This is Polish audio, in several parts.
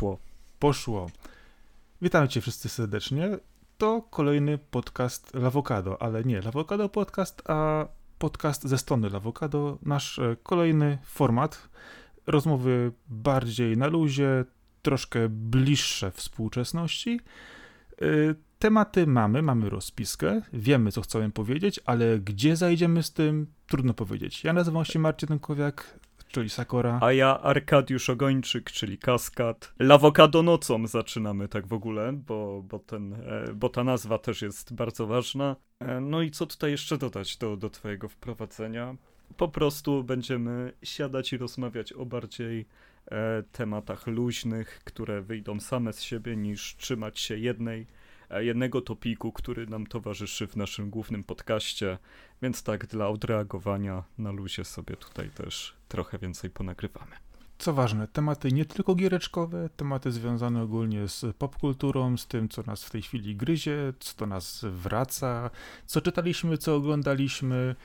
Poszło. Poszło. Witam cię wszyscy serdecznie. To kolejny podcast Lawokado, ale nie Lawokado podcast, a podcast ze strony Lawokado. Nasz e, kolejny format. Rozmowy bardziej na luzie, troszkę bliższe współczesności. E, tematy mamy, mamy rozpiskę, wiemy co chcemy powiedzieć, ale gdzie zajdziemy z tym, trudno powiedzieć. Ja nazywam się Marcin Kowiak, czyli Sakora. A ja Arkadiusz Ogończyk, czyli Kaskad. Lawokado nocą zaczynamy tak w ogóle, bo, bo, ten, e, bo ta nazwa też jest bardzo ważna. E, no i co tutaj jeszcze dodać do, do twojego wprowadzenia? Po prostu będziemy siadać i rozmawiać o bardziej e, tematach luźnych, które wyjdą same z siebie, niż trzymać się jednej jednego topiku, który nam towarzyszy w naszym głównym podcaście, więc tak dla odreagowania na luzie sobie tutaj też trochę więcej ponagrywamy. Co ważne, tematy nie tylko giereczkowe, tematy związane ogólnie z popkulturą, z tym, co nas w tej chwili gryzie, co do nas wraca, co czytaliśmy, co oglądaliśmy.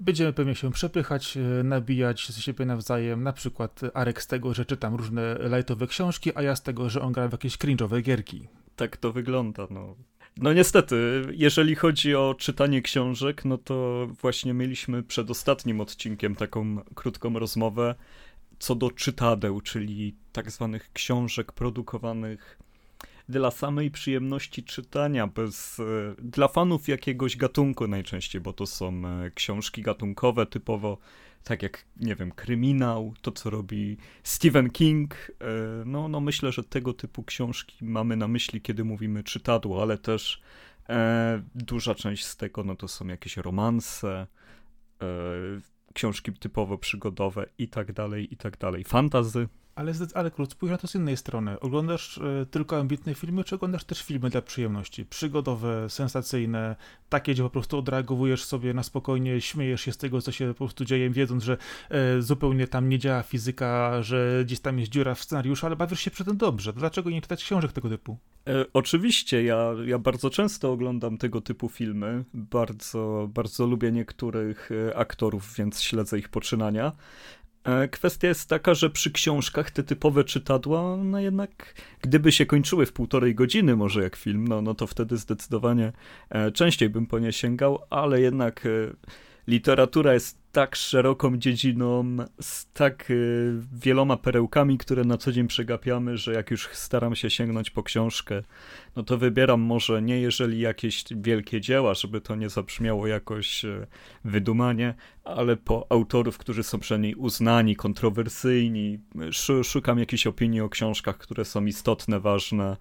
Będziemy pewnie się przepychać, e, nabijać z siebie nawzajem, na przykład Arek z tego, że czytam różne lightowe książki, a ja z tego, że on gra w jakieś cringe'owe gierki tak to wygląda. No. No niestety, jeżeli chodzi o czytanie książek, no to właśnie mieliśmy przed ostatnim odcinkiem taką krótką rozmowę co do czytadeł, czyli tak zwanych książek produkowanych dla samej przyjemności czytania, bez, e, dla fanów jakiegoś gatunku najczęściej, bo to są e, książki gatunkowe typowo tak jak, nie wiem, kryminał, to co robi Stephen King. E, no, no myślę, że tego typu książki mamy na myśli, kiedy mówimy czytadło, ale też e, duża część z tego, no to są jakieś romanse, e, książki typowo przygodowe i tak dalej, i tak dalej. Fantazy. Ale, ale krótko, spójrz na to z innej strony. Oglądasz y, tylko ambitne filmy, czy oglądasz też filmy dla przyjemności? Przygodowe, sensacyjne, takie, gdzie po prostu odreagowujesz sobie na spokojnie, śmiejesz się z tego, co się po prostu dzieje, wiedząc, że y, zupełnie tam nie działa fizyka, że gdzieś tam jest dziura w scenariuszu, ale bawisz się przy tym dobrze. Dlaczego nie czytać książek tego typu? E, oczywiście, ja, ja bardzo często oglądam tego typu filmy. Bardzo, bardzo lubię niektórych aktorów, więc śledzę ich poczynania. E, kwestia jest taka, że przy książkach te typowe czytadła, no jednak gdyby się kończyły w półtorej godziny może jak film, no, no to wtedy zdecydowanie e, częściej bym po nie sięgał, ale jednak e, literatura jest tak szeroką dziedziną, z tak y, wieloma perełkami, które na co dzień przegapiamy, że jak już staram się sięgnąć po książkę, no to wybieram może nie jeżeli jakieś wielkie dzieła, żeby to nie zabrzmiało jakoś y, wydumanie, ale po autorów, którzy są przynajmniej uznani, kontrowersyjni. Szukam jakichś opinii o książkach, które są istotne, ważne,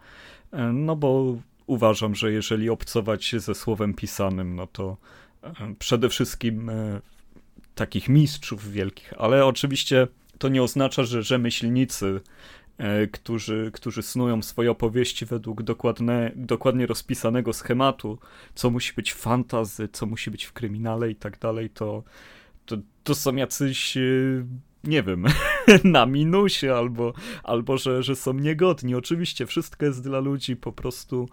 y, no bo uważam, że jeżeli obcować ze słowem pisanym, no to przede wszystkim e, takich mistrzów wielkich, ale oczywiście to nie oznacza, że rzemieślnicy, e, którzy, którzy snują swoje opowieści według dokładne, dokładnie rozpisanego schematu, co musi być w fantazy, co musi być w kryminale i tak dalej, to, to, to są jacyś e, nie wiem, na minusie, albo, albo że, że są niegodni. Oczywiście wszystko jest dla ludzi po prostu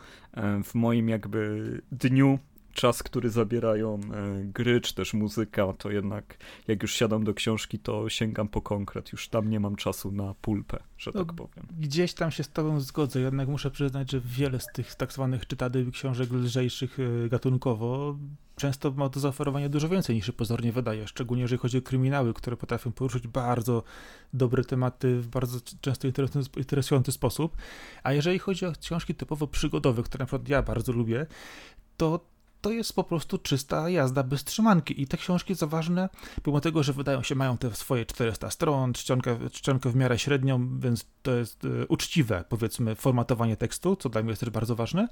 w moim jakby dniu czas, który zabierają e, gry, czy też muzyka, to jednak jak już siadam do książki, to sięgam po konkret. Już tam nie mam czasu na pulpę, że no, tak powiem. Gdzieś tam się z tobą zgodzę, jednak muszę przyznać, że wiele z tych tak zwanych czytanych książek lżejszych e, gatunkowo często ma do zaoferowania dużo więcej niż się pozornie wydaje, szczególnie jeżeli chodzi o kryminały, które potrafią poruszyć bardzo dobre tematy w bardzo często interesujący sposób. A jeżeli chodzi o książki typowo przygodowe, które na przykład ja bardzo lubię, to to jest po prostu czysta jazda bez trzymanki. I te książki, co ważne, pomimo tego, że wydają się, mają te swoje 400 stron, czcionkę, czcionkę w miarę średnią, więc to jest y, uczciwe, powiedzmy, formatowanie tekstu, co dla mnie jest też bardzo ważne,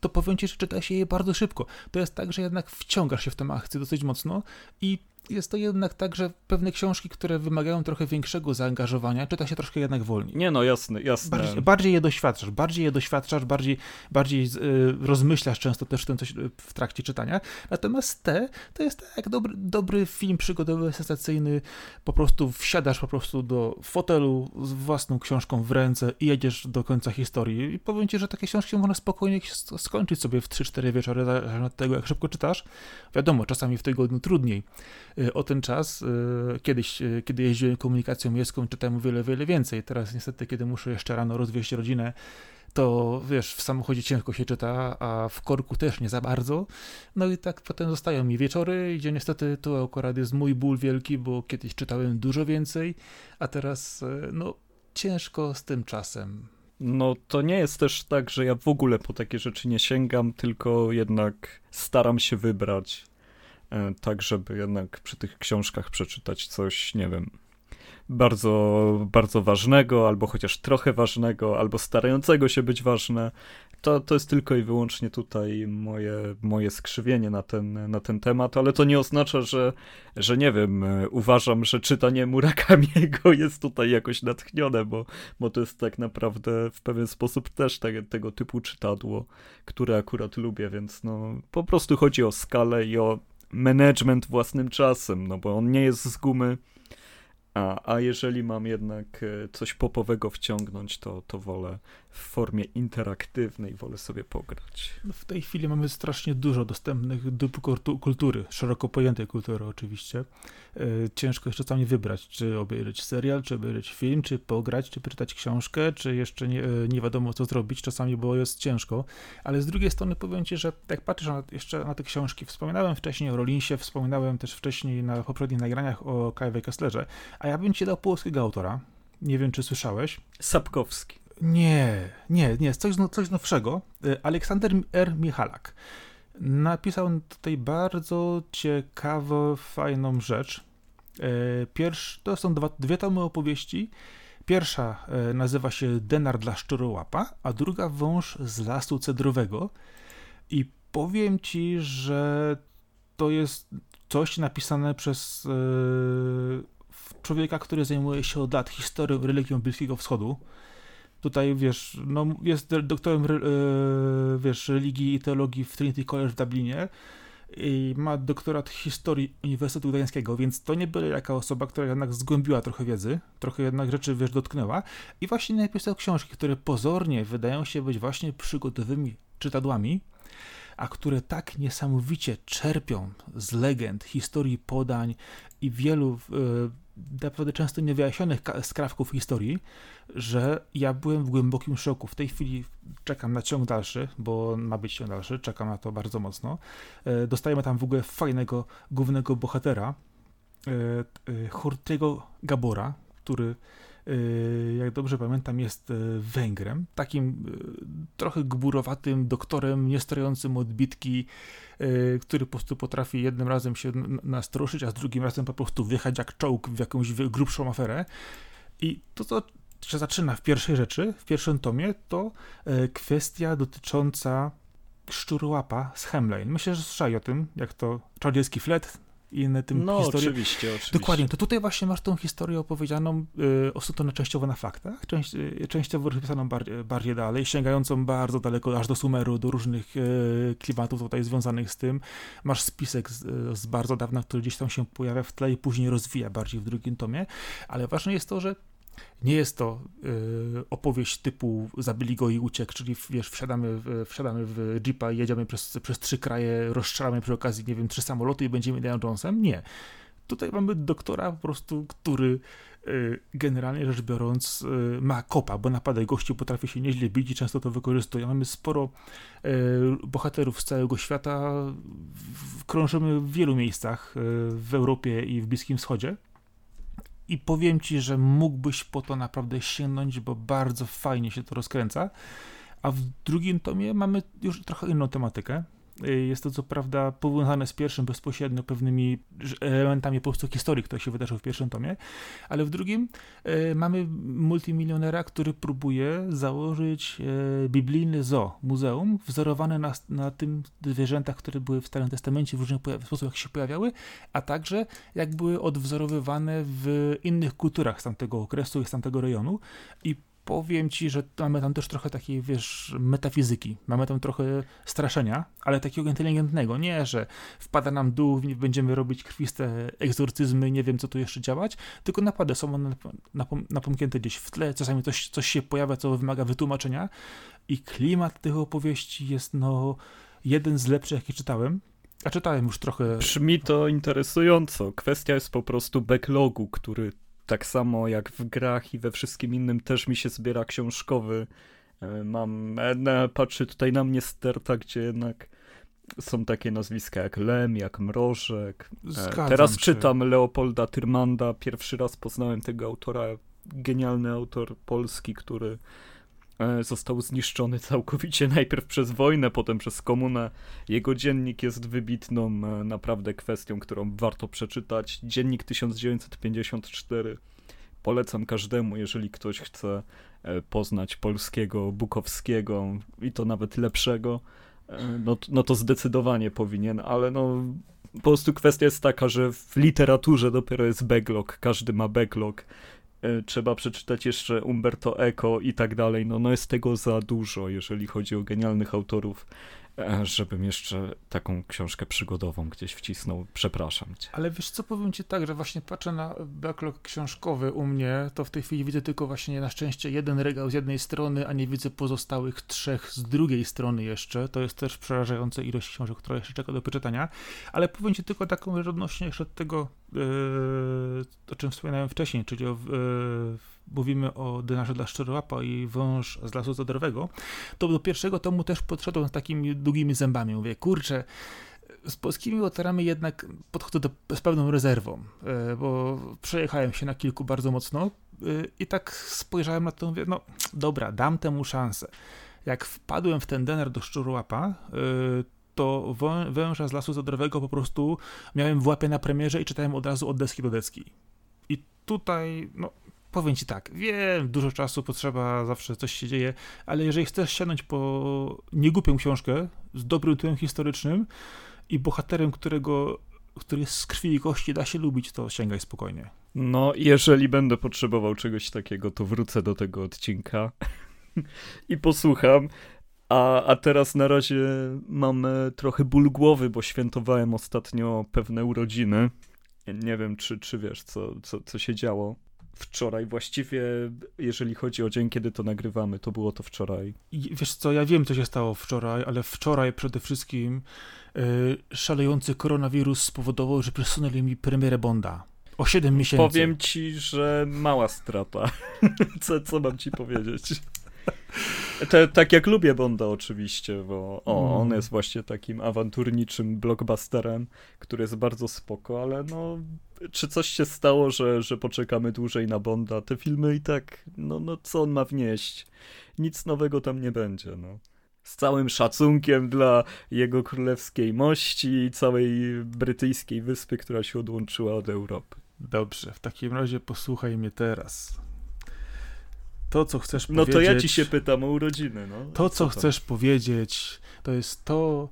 to powiem Ci, że czyta się je bardzo szybko. To jest tak, że jednak wciągasz się w tę akcję dosyć mocno i jest to jednak tak, że pewne książki, które wymagają trochę większego zaangażowania, czyta się troszkę jednak wolniej. Nie no, jasne, jasne. Bardziej, bardziej je doświadczasz, bardziej je doświadczasz, bardziej, bardziej y, rozmyślasz często też w tym coś w trakcie czytania. Natomiast te, to jest tak dobry, dobry film przygodowy, sensacyjny, po prostu wsiadasz po prostu do fotelu z własną książką w ręce i jedziesz do końca historii. I powiem ci, że takie książki można spokojnie skończyć sobie w 3-4 wieczory, zależnie od tego, jak szybko czytasz. Wiadomo, czasami w tygodniu trudniej o ten czas. Kiedyś, kiedy jeździłem komunikacją miejską, czytałem wiele, wiele więcej. Teraz niestety, kiedy muszę jeszcze rano rozwieźć rodzinę, to wiesz, w samochodzie ciężko się czyta, a w korku też nie za bardzo. No i tak potem zostają mi wieczory, gdzie niestety to akurat jest mój ból wielki, bo kiedyś czytałem dużo więcej, a teraz no ciężko z tym czasem. No to nie jest też tak, że ja w ogóle po takie rzeczy nie sięgam, tylko jednak staram się wybrać tak, żeby jednak przy tych książkach przeczytać coś, nie wiem, bardzo, bardzo ważnego, albo chociaż trochę ważnego, albo starającego się być ważne. To, to jest tylko i wyłącznie tutaj moje, moje skrzywienie na ten, na ten temat, ale to nie oznacza, że, że nie wiem, uważam, że czytanie Murakamiego jest tutaj jakoś natchnione, bo, bo to jest tak naprawdę w pewien sposób też te, tego typu czytadło, które akurat lubię, więc no po prostu chodzi o skalę i o management własnym czasem, no bo on nie jest z gumy, a, a jeżeli mam jednak e, coś popowego wciągnąć, to, to wolę w formie interaktywnej, wolę sobie pograć. No, w tej chwili mamy strasznie dużo dostępnych dóbr kultury, szeroko pojętej kultury oczywiście. E, ciężko jeszcze czasami wybrać, czy obejrzeć serial, czy obejrzeć film, czy pograć, czy przeczytać książkę, czy jeszcze nie, e, nie wiadomo co zrobić czasami, bo jest ciężko. Ale z drugiej strony powiem ci, że jak patrzysz na, jeszcze na te książki, wspominałem wcześniej o Rollinsie, wspominałem też wcześniej na poprzednich nagraniach o Kajwie Kesslerze, a ja bym ci dał polskiego autora. Nie wiem, czy słyszałeś. Sapkowski. Nie, nie, nie, coś, coś nowszego. Y, Aleksander R. Michalak napisał tutaj bardzo ciekawą, fajną rzecz. Y, pierwszy, to są dwa, dwie tomy opowieści. Pierwsza y, nazywa się Denar dla szczurołapa, a druga Wąż z lasu cedrowego. I powiem ci, że to jest coś napisane przez człowieka, który zajmuje się od lat historią religią Bliskiego Wschodu. Tutaj, wiesz, no, jest doktorem, e, wiesz, religii i teologii w Trinity College w Dublinie i ma doktorat historii Uniwersytetu Gdańskiego, więc to nie byle jaka osoba, która jednak zgłębiła trochę wiedzy, trochę jednak rzeczy, wiesz, dotknęła. I właśnie napisał książki, które pozornie wydają się być właśnie przygotowymi czytadłami, a które tak niesamowicie czerpią z legend, historii podań i wielu e, naprawdę często niewyjaśnionych skrawków historii, że ja byłem w głębokim szoku. W tej chwili czekam na ciąg dalszy, bo ma być ciąg dalszy, czekam na to bardzo mocno. E, dostajemy tam w ogóle fajnego głównego bohatera, e, Hortiego Gabora, który jak dobrze pamiętam, jest y, Węgrem, takim y, trochę gburowatym doktorem, nie stojącym odbitki, który po prostu potrafi jednym razem się nastroszyć, a z drugim razem po prostu wjechać jak czołg w jakąś grubszą aferę. I to, co się zaczyna w pierwszej rzeczy, w pierwszym tomie, to kwestia dotycząca szczurłapa z Hemlane. Myślę, że słyszeli o tym, jak to czarodziejski flet, inne tym no, oczywiście, oczywiście. Dokładnie, to tutaj właśnie masz tą historię opowiedzianą, y, osutoną częściowo na faktach, część, y, częściowo rozpisaną bardziej, bardziej dalej, sięgającą bardzo daleko, aż do Sumeru, do różnych y, klimatów tutaj związanych z tym. Masz spisek z, z bardzo dawna, który gdzieś tam się pojawia w tle i później rozwija bardziej w drugim tomie, ale ważne jest to, że nie jest to y, opowieść typu zabili go i uciekł, czyli wiesz, wsiadamy, w, wsiadamy w jeepa i jedziemy przez, przez trzy kraje, rozstrzelamy przy okazji, nie wiem, trzy samoloty i będziemy Indiana Jonesem. Nie. Tutaj mamy doktora po prostu, który y, generalnie rzecz biorąc y, ma kopa, bo napada gościu potrafi się nieźle bić i często to wykorzystuje. Mamy sporo bohaterów z całego świata, krążymy w wielu miejscach w Europie i w Bliskim Wschodzie i powiem ci, że mógłbyś po to naprawdę sięgnąć, bo bardzo fajnie się to rozkręca. A w drugim tomie mamy już trochę inną tematykę. Y, jest to co prawda powiązane z pierwszym bezpośrednio pewnymi elementami po prostu historii, które się wydarzyły w pierwszym tomie, ale w drugim y, mamy multimilionera, który próbuje założyć y, biblijny zoo, muzeum, wzorowane na, na tym zwierzętach, które były w Starym Testamencie w różnych sposobach się pojawiały, a także jak były odwzorowywane w innych kulturach z tamtego okresu i z tamtego rejonu. I powiem ci, że mamy tam też trochę takiej, wiesz, metafizyki. Mamy tam trochę straszenia, ale takiego inteligentnego. Nie, że wpada nam dół, będziemy robić krwiste egzorcyzmy, nie wiem, co tu jeszcze działać, tylko napady są one napomknięte gdzieś w tle, czasami coś, coś się pojawia, co wymaga wytłumaczenia i klimat tych opowieści jest, no, jeden z lepszych, jakie czytałem. A czytałem już trochę. Brzmi to interesująco. Kwestia jest po prostu backlogu, który tak samo jak w grach i we wszystkim innym też mi się zbiera książkowy. E, mam, e, patrzy tutaj na mnie sterta, gdzie jednak są takie nazwiska jak Lem, jak Mrożek. E, Zgadzam Teraz się. czytam Leopolda Tyrmanda. Pierwszy raz poznałem tego autora. Genialny autor polski, który został zniszczony całkowicie najpierw przez wojnę, potem przez komunę. Jego dziennik jest wybitną e, naprawdę kwestią, którą warto przeczytać. Dziennik 1954. Polecam każdemu, jeżeli ktoś chce e, poznać polskiego Bukowskiego i to nawet lepszego, no, no to zdecydowanie powinien, ale no po prostu kwestia jest taka, że w literaturze dopiero jest backlog, każdy ma backlog E, trzeba przeczytać jeszcze Umberto Eco i tak dalej. No, no jest tego za dużo, jeżeli chodzi o genialnych autorów, e, żebym jeszcze taką książkę przygodową gdzieś wcisnął. Przepraszam cię. Ale wiesz co, powiem ci tak, że właśnie patrzę na backlog książkowy u mnie, to w tej chwili widzę tylko właśnie na szczęście jeden regał z jednej strony, a nie widzę pozostałych trzech z drugiej strony jeszcze. To jest też przerażająca ilość książek, która jeszcze czeka do przeczytania. Ale powiem ci tylko taką rzecz odnośnie jeszcze tego Yy, o czym wspominałem wcześniej, czyli o, yy, mówimy o dynarze dla szczerołapa i wąż z lasu zadrowego, to do pierwszego tomu też podszedłem z takimi długimi zębami. Mówię, kurczę, z polskimi autorami jednak podchodzę do, z pewną rezerwą, yy, bo przejechałem się na kilku bardzo mocno i tak spojrzałem na to, mówię, no dobra, dam temu szansę. Jak wpadłem w ten denar do szczurołapa, to węża z lasu zadrowego po prostu miałem w łapie na premierze i czytałem od razu od deski do deski. I tutaj, no, powiem ci tak, wiem, dużo czasu potrzeba, zawsze coś się dzieje, ale jeżeli chcesz sięgnąć po niegłupią książkę z dobrym tytułem historycznym i bohaterem, którego który jest z krwi i kości, da się lubić, to sięgaj spokojnie. No, jeżeli będę potrzebował czegoś takiego, to wrócę do tego odcinka i posłucham. A, a teraz na razie mam trochę ból głowy, bo świętowałem ostatnio pewne urodziny. Nie wiem, czy, czy wiesz, co, co, co się działo wczoraj. Właściwie, jeżeli chodzi o dzień, kiedy to nagrywamy, to było to wczoraj. I wiesz co, ja wiem, co się stało wczoraj, ale wczoraj przede wszystkim yy, szalejący koronawirus spowodował, że przesunęli mi premierę Bonda. O 7 miesięcy. Powiem ci, że mała strata. co, co mam ci powiedzieć? Te, tak jak lubię Bonda oczywiście, bo o, on mm. jest właśnie takim awanturniczym blockbusterem, który jest bardzo spoko, ale no czy coś się stało, że, że poczekamy dłużej na Bonda? Te filmy i tak, no, no co on ma wnieść? Nic nowego tam nie będzie, no. Z całym szacunkiem dla jego królewskiej mości i całej brytyjskiej wyspy, która się odłączyła od Europy. Dobrze, w takim razie posłuchaj mnie teraz to, co chcesz no powiedzieć. No to ja ci się pytam o urodziny. No. To, co, co chcesz powiedzieć, to jest to,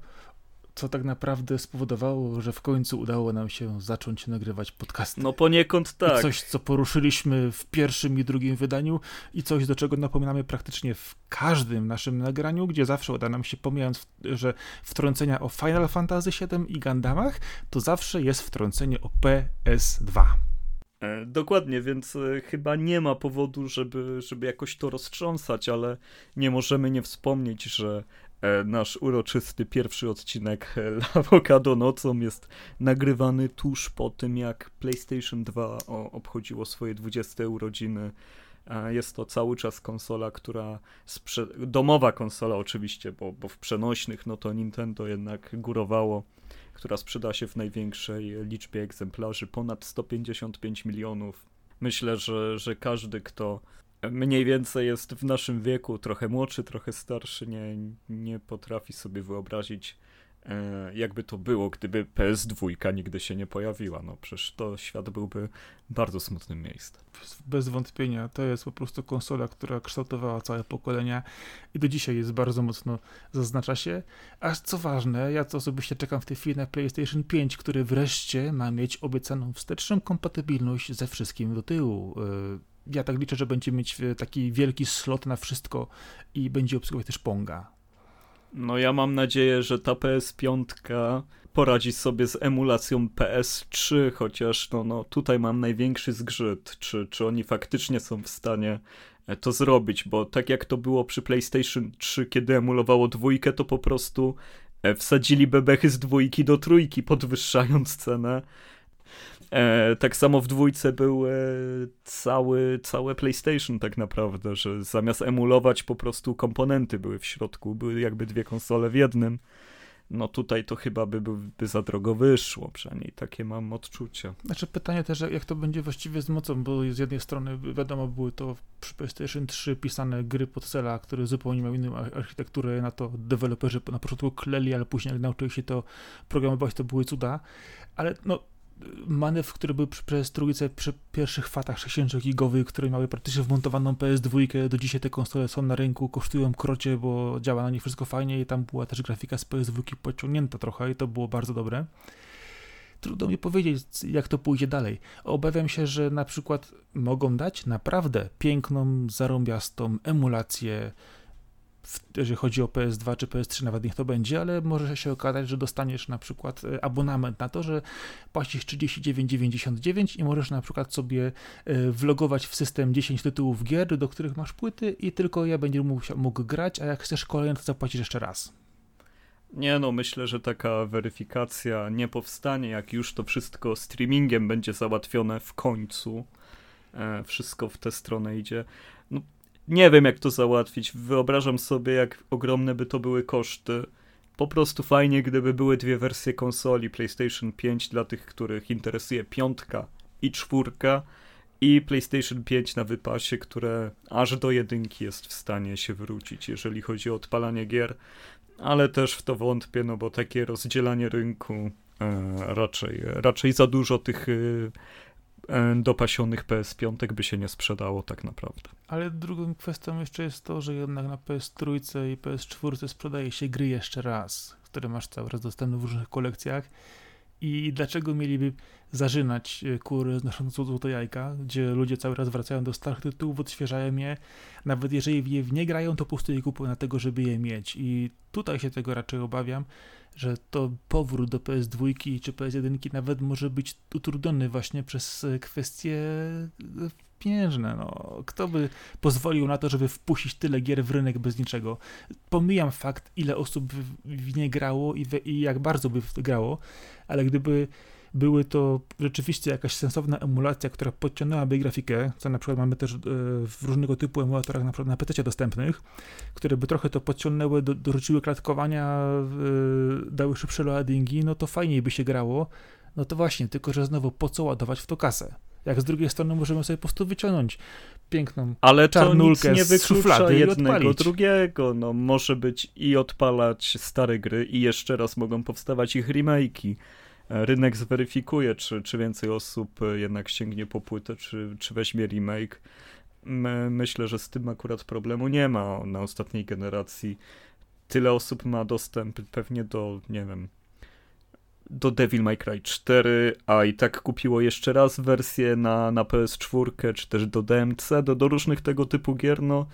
co tak naprawdę spowodowało, że w końcu udało nam się zacząć nagrywać podcasty. No poniekąd tak. I coś, co poruszyliśmy w pierwszym i drugim wydaniu i coś, do czego napominamy praktycznie w każdym naszym nagraniu, gdzie zawsze uda nam się, pomijając, że wtrącenia o Final Fantasy VII i Gandamach, to zawsze jest wtrącenie o PS2. E, dokładnie, więc e, chyba nie ma powodu, żeby, żeby jakoś to roztrząsać, ale nie możemy nie wspomnieć, że nasz uroczysty pierwszy odcinek Lawokado nocą jest nagrywany tuż po tym, jak PlayStation 2 obchodziło swoje 20 urodziny. Jest to cały czas konsola, która. domowa konsola, oczywiście, bo, bo w przenośnych no to Nintendo jednak górowało która sprzeda się w największej liczbie egzemplarzy, ponad 155 milionów. Myślę, że, że każdy, kto mniej więcej jest w naszym wieku, trochę młodszy, trochę starszy, nie, nie potrafi sobie wyobrazić, E, jakby to było, gdyby PS2 nigdy się nie pojawiła. No przecież to świat byłby bardzo smutnym miejscem. Bez wątpienia. To jest po prostu konsola, która kształtowała całe pokolenia i do dzisiaj jest bardzo mocno zaznacza się. A co ważne, ja to osobiście czekam w tej chwili na PlayStation 5, który wreszcie ma mieć obiecaną wsteczną kompatybilność ze wszystkim do tyłu. E, ja tak liczę, że będzie mieć taki wielki slot na wszystko i będzie obsługiwać też Ponga. No ja mam nadzieję, że ta PS5 poradzi sobie z emulacją PS3, chociaż no, no tutaj mam największy zgrzyt, czy, czy oni faktycznie są w stanie e, to zrobić, bo tak jak to było przy PlayStation 3, kiedy emulowało dwójkę, to po prostu E, wsadzili bebechy z dwójki do trójki, podwyższając cenę. E, tak samo w dwójce był e, cały, całe PlayStation tak naprawdę, że zamiast emulować po prostu komponenty były w środku, były jakby dwie konsole w jednym no tutaj to chyba by, by, by za drogo wyszło, przynajmniej takie mam odczucie. Znaczy pytanie też, jak to będzie właściwie z mocą, bo z jednej strony wiadomo były to przy PlayStation 3 pisane gry pod cela, które zupełnie miały inną architekturę, na to deweloperzy na początku kleli, ale później jak nauczyli się to programować, to były cuda, ale no manewr, który był przy, przez trójce przy pierwszych fatach 60-gigowych, które miały praktycznie wmontowaną PS2, do dzisiaj te konsole są na rynku, kosztują krocie, bo działa na nich wszystko fajnie i tam była też grafika z PS2 podciągnięta trochę i to było bardzo dobre. Trudno mi powiedzieć, jak to pójdzie dalej. Obawiam się, że na przykład mogą dać naprawdę piękną, zarąbiastą emulację jeżeli chodzi o PS2 czy PS3, nawet niech to będzie, ale może się okazać, że dostaniesz na przykład e, abonament na to, że płacisz 39,99 i możesz na przykład sobie e, vlogować w system 10 tytułów gier, do których masz płyty i tylko ja mógł, mógł grać, a jak chcesz kolejne, to zapłacisz jeszcze raz. Nie no, myślę, że taka weryfikacja nie powstanie, jak już to wszystko streamingiem będzie załatwione w końcu. E, wszystko w tę stronę idzie. No, nie wiem, jak to załatwić. Wyobrażam sobie, jak ogromne by to były koszty. Po prostu fajnie, gdyby były dwie wersje konsoli PlayStation 5 dla tych, których interesuje piątka i czwórka i PlayStation 5 na wypasie, które aż do jedynki jest w stanie się wrócić, jeżeli chodzi o odpalanie gier, ale też w to wątpię, no bo takie rozdzielanie rynku e, raczej, raczej za dużo tych e, dopasionych PS5 by się nie sprzedało tak naprawdę. Ale drugą kwestią jeszcze jest to, że jednak na PS3 i PS4 sprzedaje się gry jeszcze raz, które masz cały raz dostępne w różnych kolekcjach. I dlaczego mieliby zażynać e, kury znoszącą złote jajka, gdzie ludzie cały raz wracają do starych tytułów, odświeżają je, nawet jeżeli w je nie grają, to po prostu kupują na tego, żeby je mieć. I tutaj się tego raczej obawiam, że to powrót do PS2 czy PS1 nawet może być utrudniony właśnie przez e, kwestie e, pieniężne. No, kto by pozwolił na to, żeby wpuścić tyle gier w rynek bez niczego? Pomijam fakt, ile osób w nie grało i, i jak bardzo by w to grało, ale gdyby były to rzeczywiście jakaś sensowna emulacja, która podciągnęłaby grafikę, co na przykład mamy też e, w różnego typu emulatorach, na przykład na PC dostępnych, które by trochę to podciągnęły, do, dorzuciły klatkowania, dały szybsze loadingi, no to fajniej by się grało. No to właśnie, tylko że znowu po co ładować w to kasę? Jak z drugiej strony możemy sobie po prostu wyciągnąć piękną Ale czarnulkę to nic nie wyklucza jednego, drugiego. No, może być i odpalać stare gry i jeszcze raz mogą powstawać ich remake'i rynek zweryfikuje, czy, czy więcej osób jednak sięgnie po płytę, czy, czy weźmie remake. Myślę, że z tym akurat problemu nie ma na ostatniej generacji. Tyle osób ma dostęp pewnie do, nie wiem, do Devil May Cry 4, a i tak kupiło jeszcze raz wersję na, na PS4, czy też do DMC, do, do różnych tego typu gier, no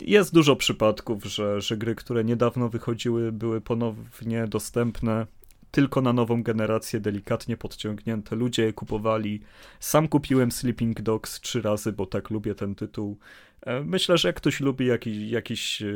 jest dużo przypadków, że, że gry, które niedawno wychodziły, były ponownie dostępne tylko na nową generację delikatnie podciągnięte. Ludzie kupowali. Sam kupiłem Sleeping Dogs trzy razy, bo tak lubię ten tytuł. E, myślę, że jak ktoś lubi jakiś, jakiś, e,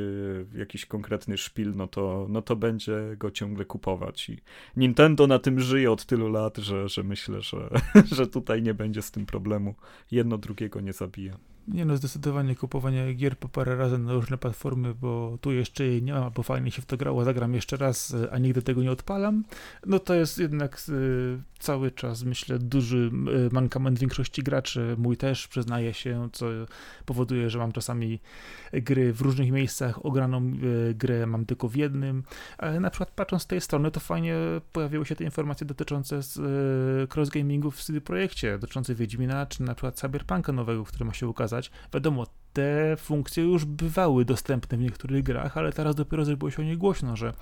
jakiś konkretny szpil, no to, no to będzie go ciągle kupować. I Nintendo na tym żyje od tylu lat, że, że myślę, że, że tutaj nie będzie z tym problemu. Jedno drugiego nie zabija. Nie no, zdecydowanie kupowanie gier po parę razy na różne platformy, bo tu jeszcze jej nie ma, bo fajnie się w to grało, zagram jeszcze raz, a nigdy tego nie odpalam, no to jest jednak y, cały czas, myślę, duży y, mankament większości graczy, mój też, przyznaję się, co powoduje, że mam czasami gry w różnych miejscach, ograną y, grę mam tylko w jednym, ale na przykład patrząc z tej strony, to fajnie pojawiły się te informacje dotyczące cross gamingu w CD Projekcie, dotyczące Wiedźmina, czy na przykład Cyberpunka nowego, który ma się ukazać, Wiadomo, te funkcje już bywały dostępne w niektórych grach, ale teraz dopiero zrobiło się o nich głośno, że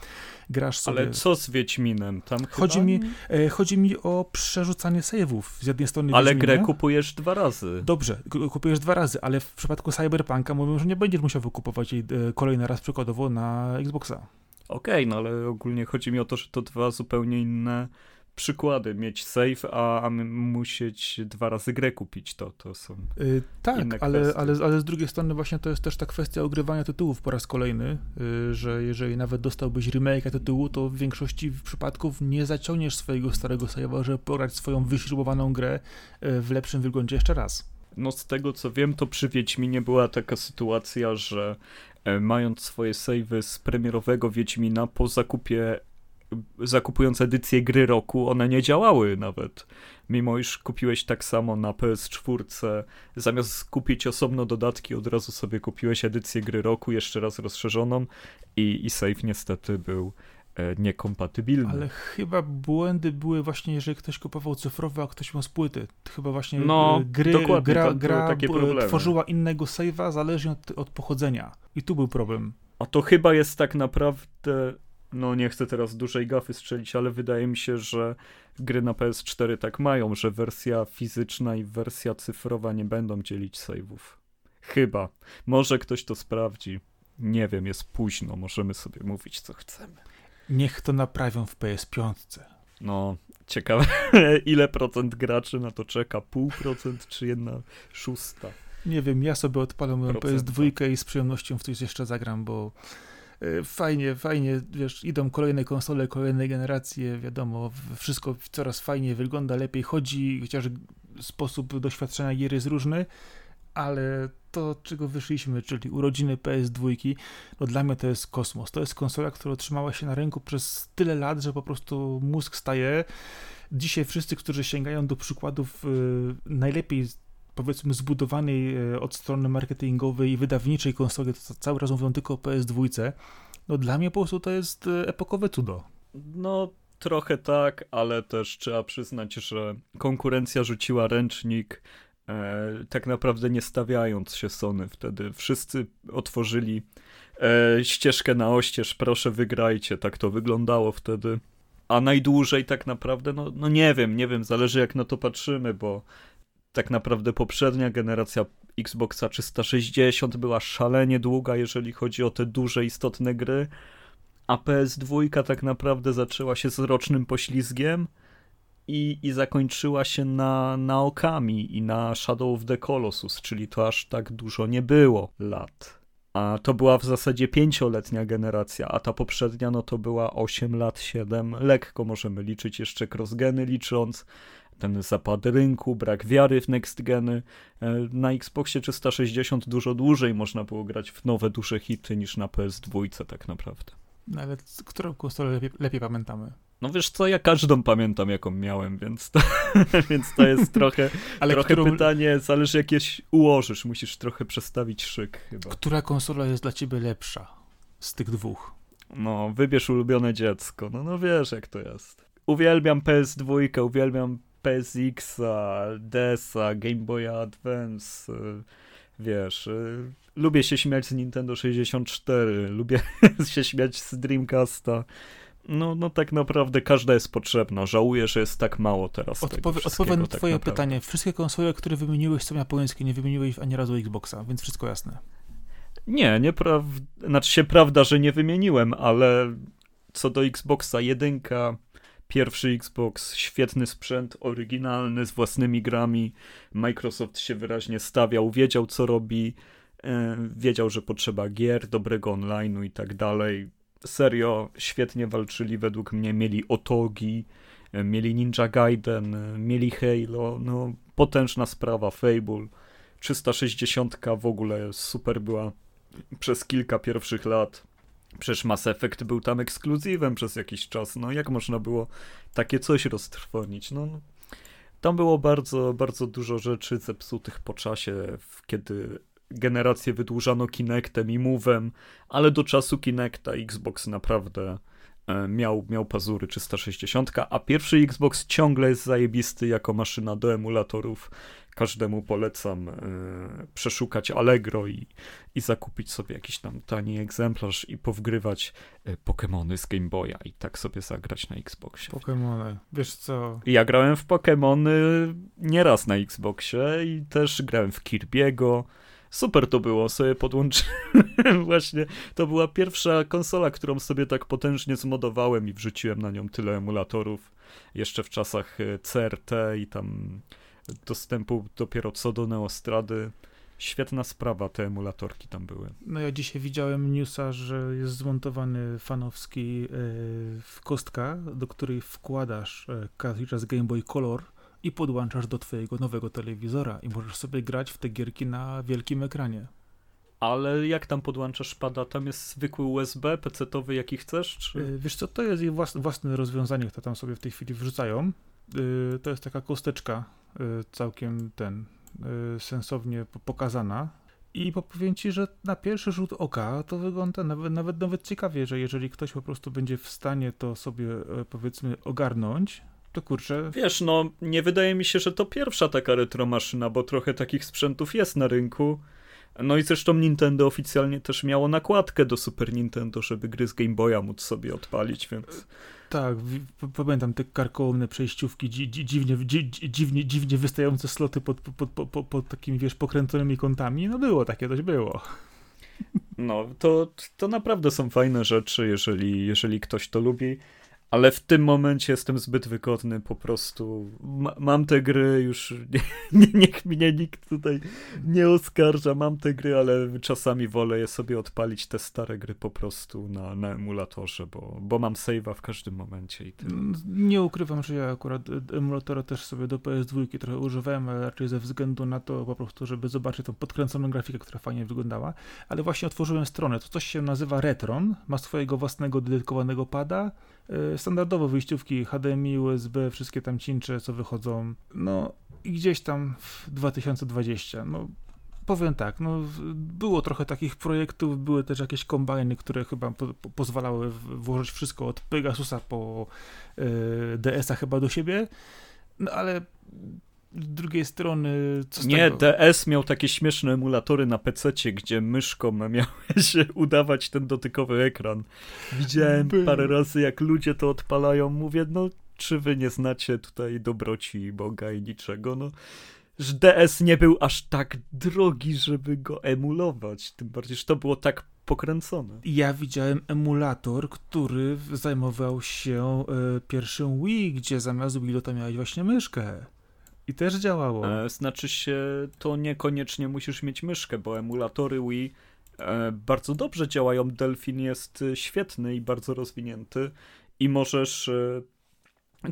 grasz sobie... Ale co z Wiedźminem? Tam chodzi, mi, e, chodzi mi o przerzucanie save'ów z jednej strony Ale grę kupujesz dwa razy. Dobrze, kupujesz dwa razy, ale w przypadku Cyberpunka mówią, że nie będziesz musiał wykupować jej e, kolejny raz przykładowo na Xboxa. Okej, okay, no ale ogólnie chodzi mi o to, że to dwa zupełnie inne przykłady, mieć save, a, a musieć dwa razy grę kupić, to, to są yy, Tak, ale, ale, ale z drugiej strony właśnie to jest też ta kwestia ogrywania tytułów po raz kolejny, yy, że jeżeli nawet dostałbyś remake tytułu, to w większości przypadków nie zaciągniesz swojego starego save'a, żeby pograć swoją wyśrubowaną grę yy, w lepszym wyglądzie jeszcze raz. No z tego co wiem, to przy Wiedźminie była taka sytuacja, że e, mając swoje savey z premierowego Wiedźmina po zakupie zakupując edycję gry roku, one nie działały nawet. Mimo iż kupiłeś tak samo na PS4, zamiast kupić osobno dodatki, od razu sobie kupiłeś edycję gry roku, jeszcze raz rozszerzoną i, i save niestety był e, niekompatybilny. Ale chyba błędy były właśnie, jeżeli ktoś kupował cyfrowe, a ktoś miał z płyty. Chyba właśnie no, e, gry, gra, gra takie tworzyła innego save'a zależnie od, od pochodzenia. I tu był problem. A to chyba jest tak naprawdę no nie chcę teraz dużej gafy strzelić, ale wydaje mi się, że gry na PS4 tak mają, że wersja fizyczna i wersja cyfrowa nie będą dzielić save'ów. Chyba. Może ktoś to sprawdzi. Nie wiem, jest późno, możemy sobie mówić co chcemy. Niech to naprawią w PS5. No, ciekawe, ile procent graczy na to czeka? Pół procent czy jedna szósta? Nie wiem, ja sobie odpalam moją PS2 i z przyjemnością w coś jeszcze zagram, bo fajnie, fajnie, wiesz, idą kolejne konsole, kolejne generacje, wiadomo, wszystko coraz fajniej wygląda, lepiej chodzi, chociaż sposób doświadczenia gier jest różny, ale to, czego wyszliśmy, czyli urodziny PS2, no dla mnie to jest kosmos. To jest konsola, która trzymała się na rynku przez tyle lat, że po prostu mózg staje. Dzisiaj wszyscy, którzy sięgają do przykładów y, najlepiej powiedzmy zbudowanej e, od strony marketingowej i wydawniczej konsoli, to cały czas mówią tylko o PS2, no dla mnie po prostu to jest e, epokowe cudo. No trochę tak, ale też trzeba przyznać, że konkurencja rzuciła ręcznik e, tak naprawdę nie stawiając się Sony wtedy. Wszyscy otworzyli e, ścieżkę na oścież, proszę wygrajcie, tak to wyglądało wtedy. A najdłużej tak naprawdę, no, no nie wiem, nie wiem, zależy jak na to patrzymy, bo tak naprawdę poprzednia generacja Xboxa 360 była szalenie długa, jeżeli chodzi o te duże, istotne gry, a PS2 tak naprawdę zaczęła się z rocznym poślizgiem i, i zakończyła się na, na Okami i na Shadow of the Colossus, czyli to aż tak dużo nie było lat. A to była w zasadzie pięcioletnia generacja, a ta poprzednia no to była 8 lat, 7. Lekko możemy liczyć jeszcze crossgeny licząc, ten zapad rynku, brak wiary w next geny. E, na Xboxie 360 dużo dłużej można było grać w nowe, duże hity niż na PS2 tak naprawdę. No ale którą konsolę lepiej, lepiej pamiętamy? No wiesz co, ja każdą pamiętam, jaką miałem, więc to, więc to jest trochę, Ale trochę którą... pytanie, zależy jakieś ułożysz, musisz trochę przestawić szyk chyba. Która konsola jest dla ciebie lepsza z tych dwóch? No, wybierz ulubione dziecko, no, no wiesz jak to jest. Uwielbiam PS2, uwielbiam PSX-a, DS-a, Game Boy Advance, y, wiesz, y, lubię się śmiać z Nintendo 64, lubię się śmiać z Dreamcasta. No, no tak naprawdę każda jest potrzebna. Żałuję, że jest tak mało teraz. Odpowie, odpowiem na tak twoje naprawdę. pytanie. Wszystkie konsole, które wymieniłeś są japońskie, nie wymieniłeś ani razu Xboxa, więc wszystko jasne. Nie, nieprawda. Znaczy się prawda, że nie wymieniłem, ale co do Xboxa jedynka, Pierwszy Xbox, świetny sprzęt, oryginalny, z własnymi grami. Microsoft się wyraźnie stawiał, wiedział co robi, e, wiedział, że potrzeba gier, dobrego online'u i tak dalej. Serio, świetnie walczyli według mnie, mieli Otogi, e, mieli Ninja Gaiden, e, mieli Halo, no potężna sprawa, Fable. 360 w ogóle super była przez kilka pierwszych lat. Przecież Mass Effect był tam ekskluzywem przez jakiś czas. No jak można było takie coś roztrwonić? No, no, tam było bardzo, bardzo dużo rzeczy zepsutych po czasie, kiedy generację wydłużano Kinectem i Move'em, ale do czasu Kinecta Xbox naprawdę miał, miał pazury 360, a pierwszy Xbox ciągle jest zajebisty jako maszyna do emulatorów każdemu polecam e, przeszukać Allegro i, i zakupić sobie jakiś tam tani egzemplarz i powgrywać e, Pokémony z Game Boya i tak sobie zagrać na Xboxie. Pokémony, wiesz co? Ja grałem w Pokémony nieraz na Xboxie i też grałem w Kirby'ego, super to było, sobie podłączyłem właśnie, to była pierwsza konsola, którą sobie tak potężnie zmodowałem i wrzuciłem na nią tyle emulatorów, jeszcze w czasach e, CRT i tam dostępu dopiero co do Neostrady. Świetna sprawa, te emulatorki tam były. No ja dzisiaj widziałem newsa, że jest zmontowany fanowski yy, kostka, do której wkładasz yy, z Game Boy Color i podłączasz do twojego nowego telewizora i możesz sobie grać w te gierki na wielkim ekranie. Ale jak tam podłączasz pada? Tam jest zwykły USB, PC-towy, jaki chcesz? Czy... Yy, wiesz co, to jest ich własne, własne rozwiązanie, które tam sobie w tej chwili wrzucają. Yy, to jest taka kosteczka, yy, całkiem ten, sensownie pokazana. I powiem ci, że na pierwszy rzut oka to wygląda nawet, nawet, nawet ciekawie, że jeżeli ktoś po prostu będzie w stanie to sobie e, powiedzmy ogarnąć, to kurczę. Wiesz, no nie wydaje mi się, że to pierwsza taka retromaszyna, bo trochę takich sprzętów jest na rynku. No i zresztą Nintendo oficjalnie też miało nakładkę do Super Nintendo, żeby gry z Game Boya móc sobie odpalić, więc... Tak, pamiętam te karkołomne przejściówki, dzi, dziwnie, dzi, dziwnie, dziwnie wystające sloty pod, pod, pod, pod, pod takimi, wiesz, pokręconymi kątami. No było takie, coś było. No, to, to naprawdę są fajne rzeczy, jeżeli, jeżeli ktoś to lubi ale w tym momencie jestem zbyt wygodny, po prostu. Ma, mam te gry, już nie, nie, niech mnie nikt tutaj nie oskarża, mam te gry, ale czasami wolę je sobie odpalić, te stare gry po prostu na, na emulatorze, bo, bo mam save'a w każdym momencie. I tyle. Mm, nie ukrywam, że ja akurat emulatora też sobie do PS2 trochę używałem, ale raczej ze względu na to po prostu, żeby zobaczyć tą podkręconą grafikę, która fajnie wyglądała, ale właśnie otworzyłem stronę, to coś się nazywa Retron, ma swojego własnego dedykowanego pada, E, standardowo wyjściówki HDMI, USB, wszystkie tam cincze, co wychodzą, no i gdzieś tam w 2020, no powiem tak, no było trochę takich projektów, były też jakieś kombajny, które chyba po, po, pozwalały włożyć wszystko od Pegasusa po y, DS-a chyba do siebie, no ale z drugiej strony. nie, tego? DS miał takie śmieszne emulatory na PC, gdzie myszką miałeś udawać ten dotykowy ekran. Widziałem By... parę razy, jak ludzie to odpalają. Mówię, no, czy wy nie znacie tutaj dobroci Boga i niczego? No, że DS nie był aż tak drogi, żeby go emulować. Tym bardziej, że to było tak pokręcone. Ja widziałem emulator, który zajmował się y, pierwszym Wii, gdzie zamiast Wii to miałeś właśnie myszkę. I też działało. E, znaczy się, to niekoniecznie musisz mieć myszkę, bo emulatory Wii e, bardzo dobrze działają. Delfin jest e, świetny i bardzo rozwinięty i możesz e,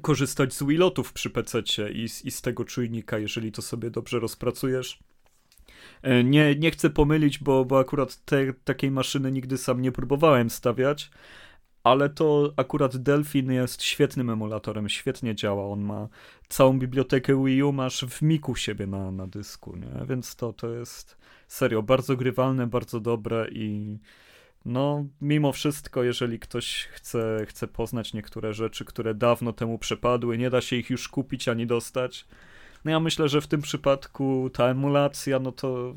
korzystać z Wilotów przy PC i, i z tego czujnika, jeżeli to sobie dobrze rozpracujesz. E, nie, nie chcę pomylić, bo, bo akurat te, takiej maszyny nigdy sam nie próbowałem stawiać, ale to akurat Delphin jest świetnym emulatorem, świetnie działa. On ma całą bibliotekę Wii U, masz w miku siebie na, na dysku, nie? Więc to, to jest serio bardzo grywalne, bardzo dobre i no, mimo wszystko, jeżeli ktoś chce, chce poznać niektóre rzeczy, które dawno temu przepadły, nie da się ich już kupić ani dostać. No ja myślę, że w tym przypadku ta emulacja, no to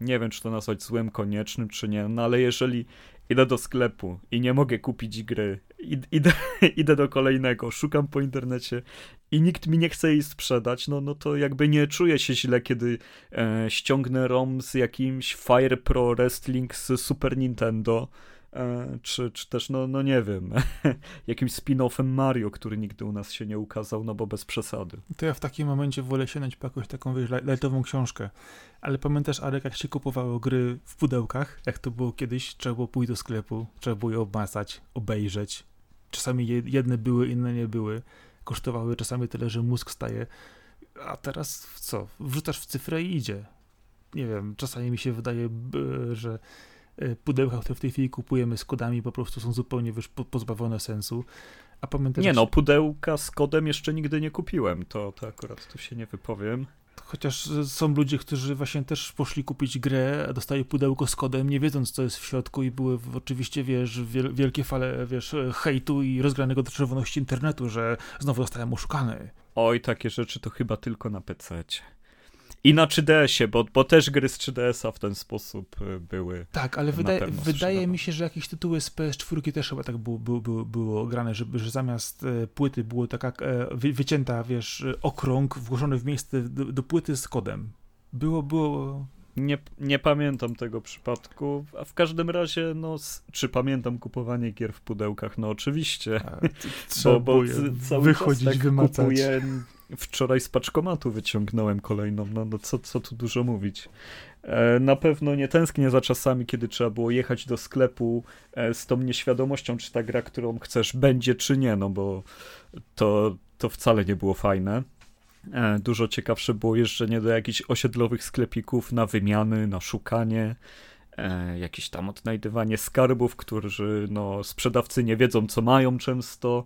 nie wiem, czy to nazwać złem koniecznym, czy nie, no ale jeżeli idę do sklepu i nie mogę kupić gry, idę, idę do kolejnego, szukam po internecie i nikt mi nie chce jej sprzedać, no, no to jakby nie czuję się źle, kiedy e, ściągnę ROM z jakimś Fire Pro Wrestling z Super Nintendo, czy, czy też, no, no nie wiem, jakimś spin-offem Mario, który nigdy u nas się nie ukazał, no bo bez przesady. To ja w takim momencie wolę sięgnąć po jakąś taką, wiesz, lightową książkę. Ale pamiętasz, Arek, jak się kupowało gry w pudełkach, jak to było kiedyś, trzeba było pójść do sklepu, trzeba było je obmacać, obejrzeć. Czasami jedne były, inne nie były. Kosztowały czasami tyle, że mózg staje. A teraz co? Wrzucasz w cyfrę i idzie. Nie wiem, czasami mi się wydaje, że E, pudełka, które w tej chwili kupujemy z kodami, po prostu są zupełnie pozbawione sensu. A pamiętasz, nie no, pudełka z kodem jeszcze nigdy nie kupiłem, to, to akurat tu się nie wypowiem. Chociaż są ludzie, którzy właśnie też poszli kupić grę, a dostali pudełko z kodem, nie wiedząc, co jest w środku i były oczywiście, wiesz, wielkie fale, wiesz, hejtu i rozgranego do czerwoności internetu, że znowu zostałem oszukany. Oj, takie rzeczy to chyba tylko na PC. I na 3DS-ie, bo, bo też gry z 3DS-a w ten sposób y, były. Tak, ale wydaje, wydaje mi się, że jakieś tytuły z PS4 też chyba tak było, było, było, było grane, żeby, że zamiast e, płyty było taka e, wycięta, wiesz, okrąg włożony w miejsce do, do płyty z kodem. Było, było, Nie, nie pamiętam tego przypadku, a w każdym razie, no, czy pamiętam kupowanie gier w pudełkach? No oczywiście, bo, bo cały wychodzić, czas tak wymacać. kupuję. Wczoraj z paczkomatu wyciągnąłem kolejną, no, no co, co tu dużo mówić. E, na pewno nie tęsknię za czasami, kiedy trzeba było jechać do sklepu e, z tą nieświadomością, czy ta gra, którą chcesz, będzie czy nie, no bo to, to wcale nie było fajne. E, dużo ciekawsze było jeżdżenie do jakichś osiedlowych sklepików na wymiany, na szukanie, jakieś tam odnajdywanie skarbów, którzy no, sprzedawcy nie wiedzą, co mają często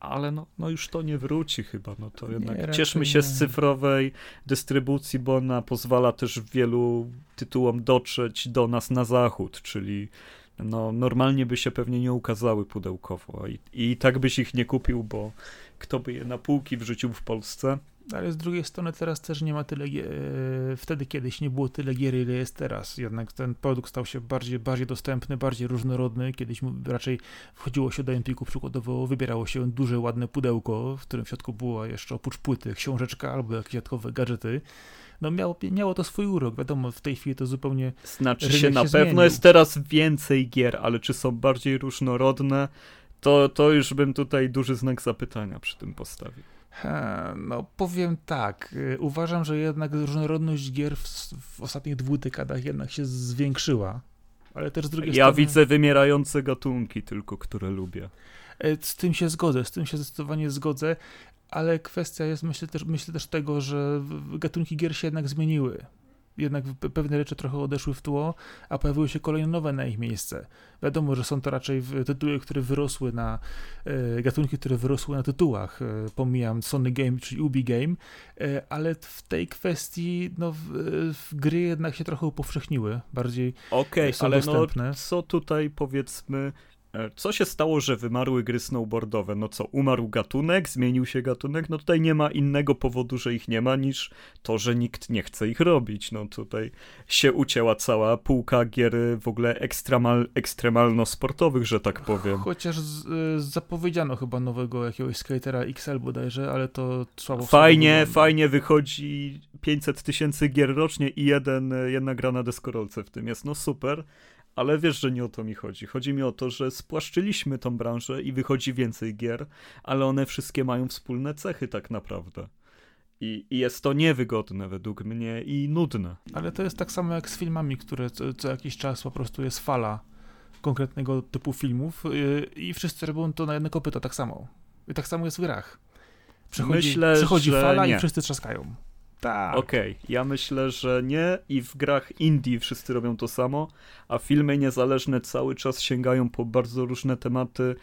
ale no, no już to nie wróci chyba, no to jednak nie, cieszmy się nie. z cyfrowej dystrybucji, bo ona pozwala też wielu tytułom dotrzeć do nas na zachód, czyli no normalnie by się pewnie nie ukazały pudełkowo i, i tak byś ich nie kupił, bo kto by je na półki wrzucił w Polsce? Ale z drugiej strony teraz też nie ma tyle, e, wtedy kiedyś nie było tyle gier, ile jest teraz. Jednak ten produkt stał się bardziej, bardziej dostępny, bardziej różnorodny. Kiedyś raczej wchodziło się do Empiku, przykładowo wybierało się duże, ładne pudełko, w którym w środku była jeszcze oprócz płyty książeczka albo jakieś dodatkowe gadżety no miało, miało to swój urok. Wiadomo, w tej chwili to zupełnie. Znaczy się na pewno zmienił. jest teraz więcej gier, ale czy są bardziej różnorodne? To, to już bym tutaj duży znak zapytania przy tym postawił. No, powiem tak. Y, uważam, że jednak różnorodność gier w, w ostatnich dwóch dekadach jednak się zwiększyła. Ale też z drugiej ja strony. Ja widzę wymierające gatunki, tylko które lubię. E, z tym się zgodzę, z tym się zdecydowanie zgodzę, ale kwestia jest, myślę też, myślę też tego, że gatunki gier się jednak zmieniły jednak pewne rzeczy trochę odeszły w tło, a pojawiły się kolejne nowe na ich miejsce. Wiadomo, że są to raczej tytuły, które wyrosły na, e, gatunki, które wyrosły na tytułach. E, pomijam Sony Game, czyli Ubi Game, e, ale w tej kwestii no, w, w gry jednak się trochę upowszechniły, bardziej Okej, okay, ale no, dostępne. No, co tutaj powiedzmy co się stało, że wymarły gry snowboardowe? No co, umarł gatunek, zmienił się gatunek? No tutaj nie ma innego powodu, że ich nie ma, niż to, że nikt nie chce ich robić. No tutaj się ucięła cała półka gier w ogóle ekstremal, ekstremalno-sportowych, że tak powiem. Chociaż z, y, zapowiedziano chyba nowego jakiegoś skatera XL bodajże, ale to słabo Fajnie, fajnie wychodzi 500 tysięcy gier rocznie i jeden, jedna gra na deskorolce w tym jest. No super ale wiesz, że nie o to mi chodzi. Chodzi mi o to, że spłaszczyliśmy tą branżę i wychodzi więcej gier, ale one wszystkie mają wspólne cechy tak naprawdę. I, I, jest to niewygodne według mnie i nudne. Ale to jest tak samo jak z filmami, które co, co jakiś czas po prostu jest fala konkretnego typu filmów yy, i wszyscy robią to na jedno kopyto tak samo. I tak samo jest w grach. Przychodzi, Myślę, przychodzi fala nie. i wszyscy trzaskają. Tak. Okej, okay. ja myślę, że nie i w grach indie wszyscy robią to samo, a filmy niezależne cały czas sięgają po bardzo różne tematy.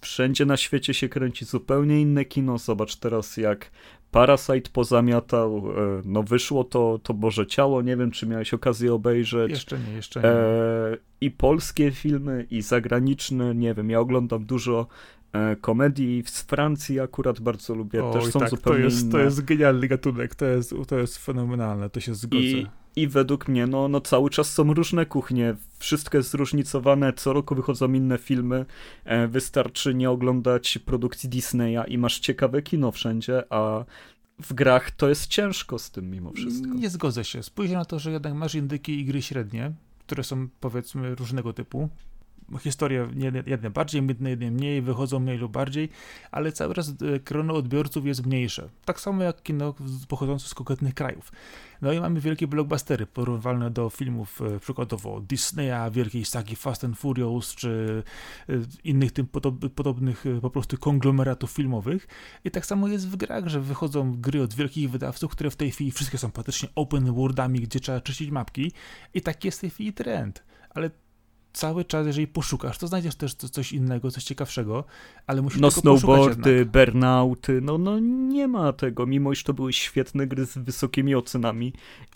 Wszędzie na świecie się kręci zupełnie inne kino. Zobacz teraz, jak Parasite pozamiatał. E, no wyszło to, to Boże Ciało, nie wiem, czy miałeś okazję obejrzeć. Jeszcze nie, jeszcze nie. E, I polskie filmy, i zagraniczne, nie wiem, ja oglądam dużo E, komedii z Francji akurat bardzo lubię, Oj, też są tak, zupełnie to jest, inne. To jest genialny gatunek, to jest, to jest fenomenalne, to się zgodzę. I, i według mnie, no, no cały czas są różne kuchnie, wszystko jest zróżnicowane, co roku wychodzą inne filmy, e, wystarczy nie oglądać produkcji Disneya i masz ciekawe kino wszędzie, a w grach to jest ciężko z tym mimo wszystko. Nie zgodzę się, spójrz na to, że jednak masz indyki i gry średnie, które są powiedzmy różnego typu, historie jedne bardziej, jedne mniej, wychodzą mniej lub bardziej, ale cały czas grono odbiorców jest mniejsze. Tak samo jak kino pochodzące z konkretnych krajów. No i mamy wielkie blockbustery porównywalne do filmów e, przykładowo Disneya, wielkiej sagi Fast and Furious, czy e, innych tym podobnych e, po prostu konglomeratów filmowych. I tak samo jest w grach, że wychodzą gry od wielkich wydawców, które w tej chwili wszystkie są praktycznie open worldami, gdzie trzeba czyścić mapki i taki jest w tej chwili trend. Ale cały czas, jeżeli poszukasz, to znajdziesz też coś innego, coś ciekawszego, ale musisz No snowboardy, burnouty, no, no nie ma tego, mimo iż to były świetne gry z wysokimi ocenami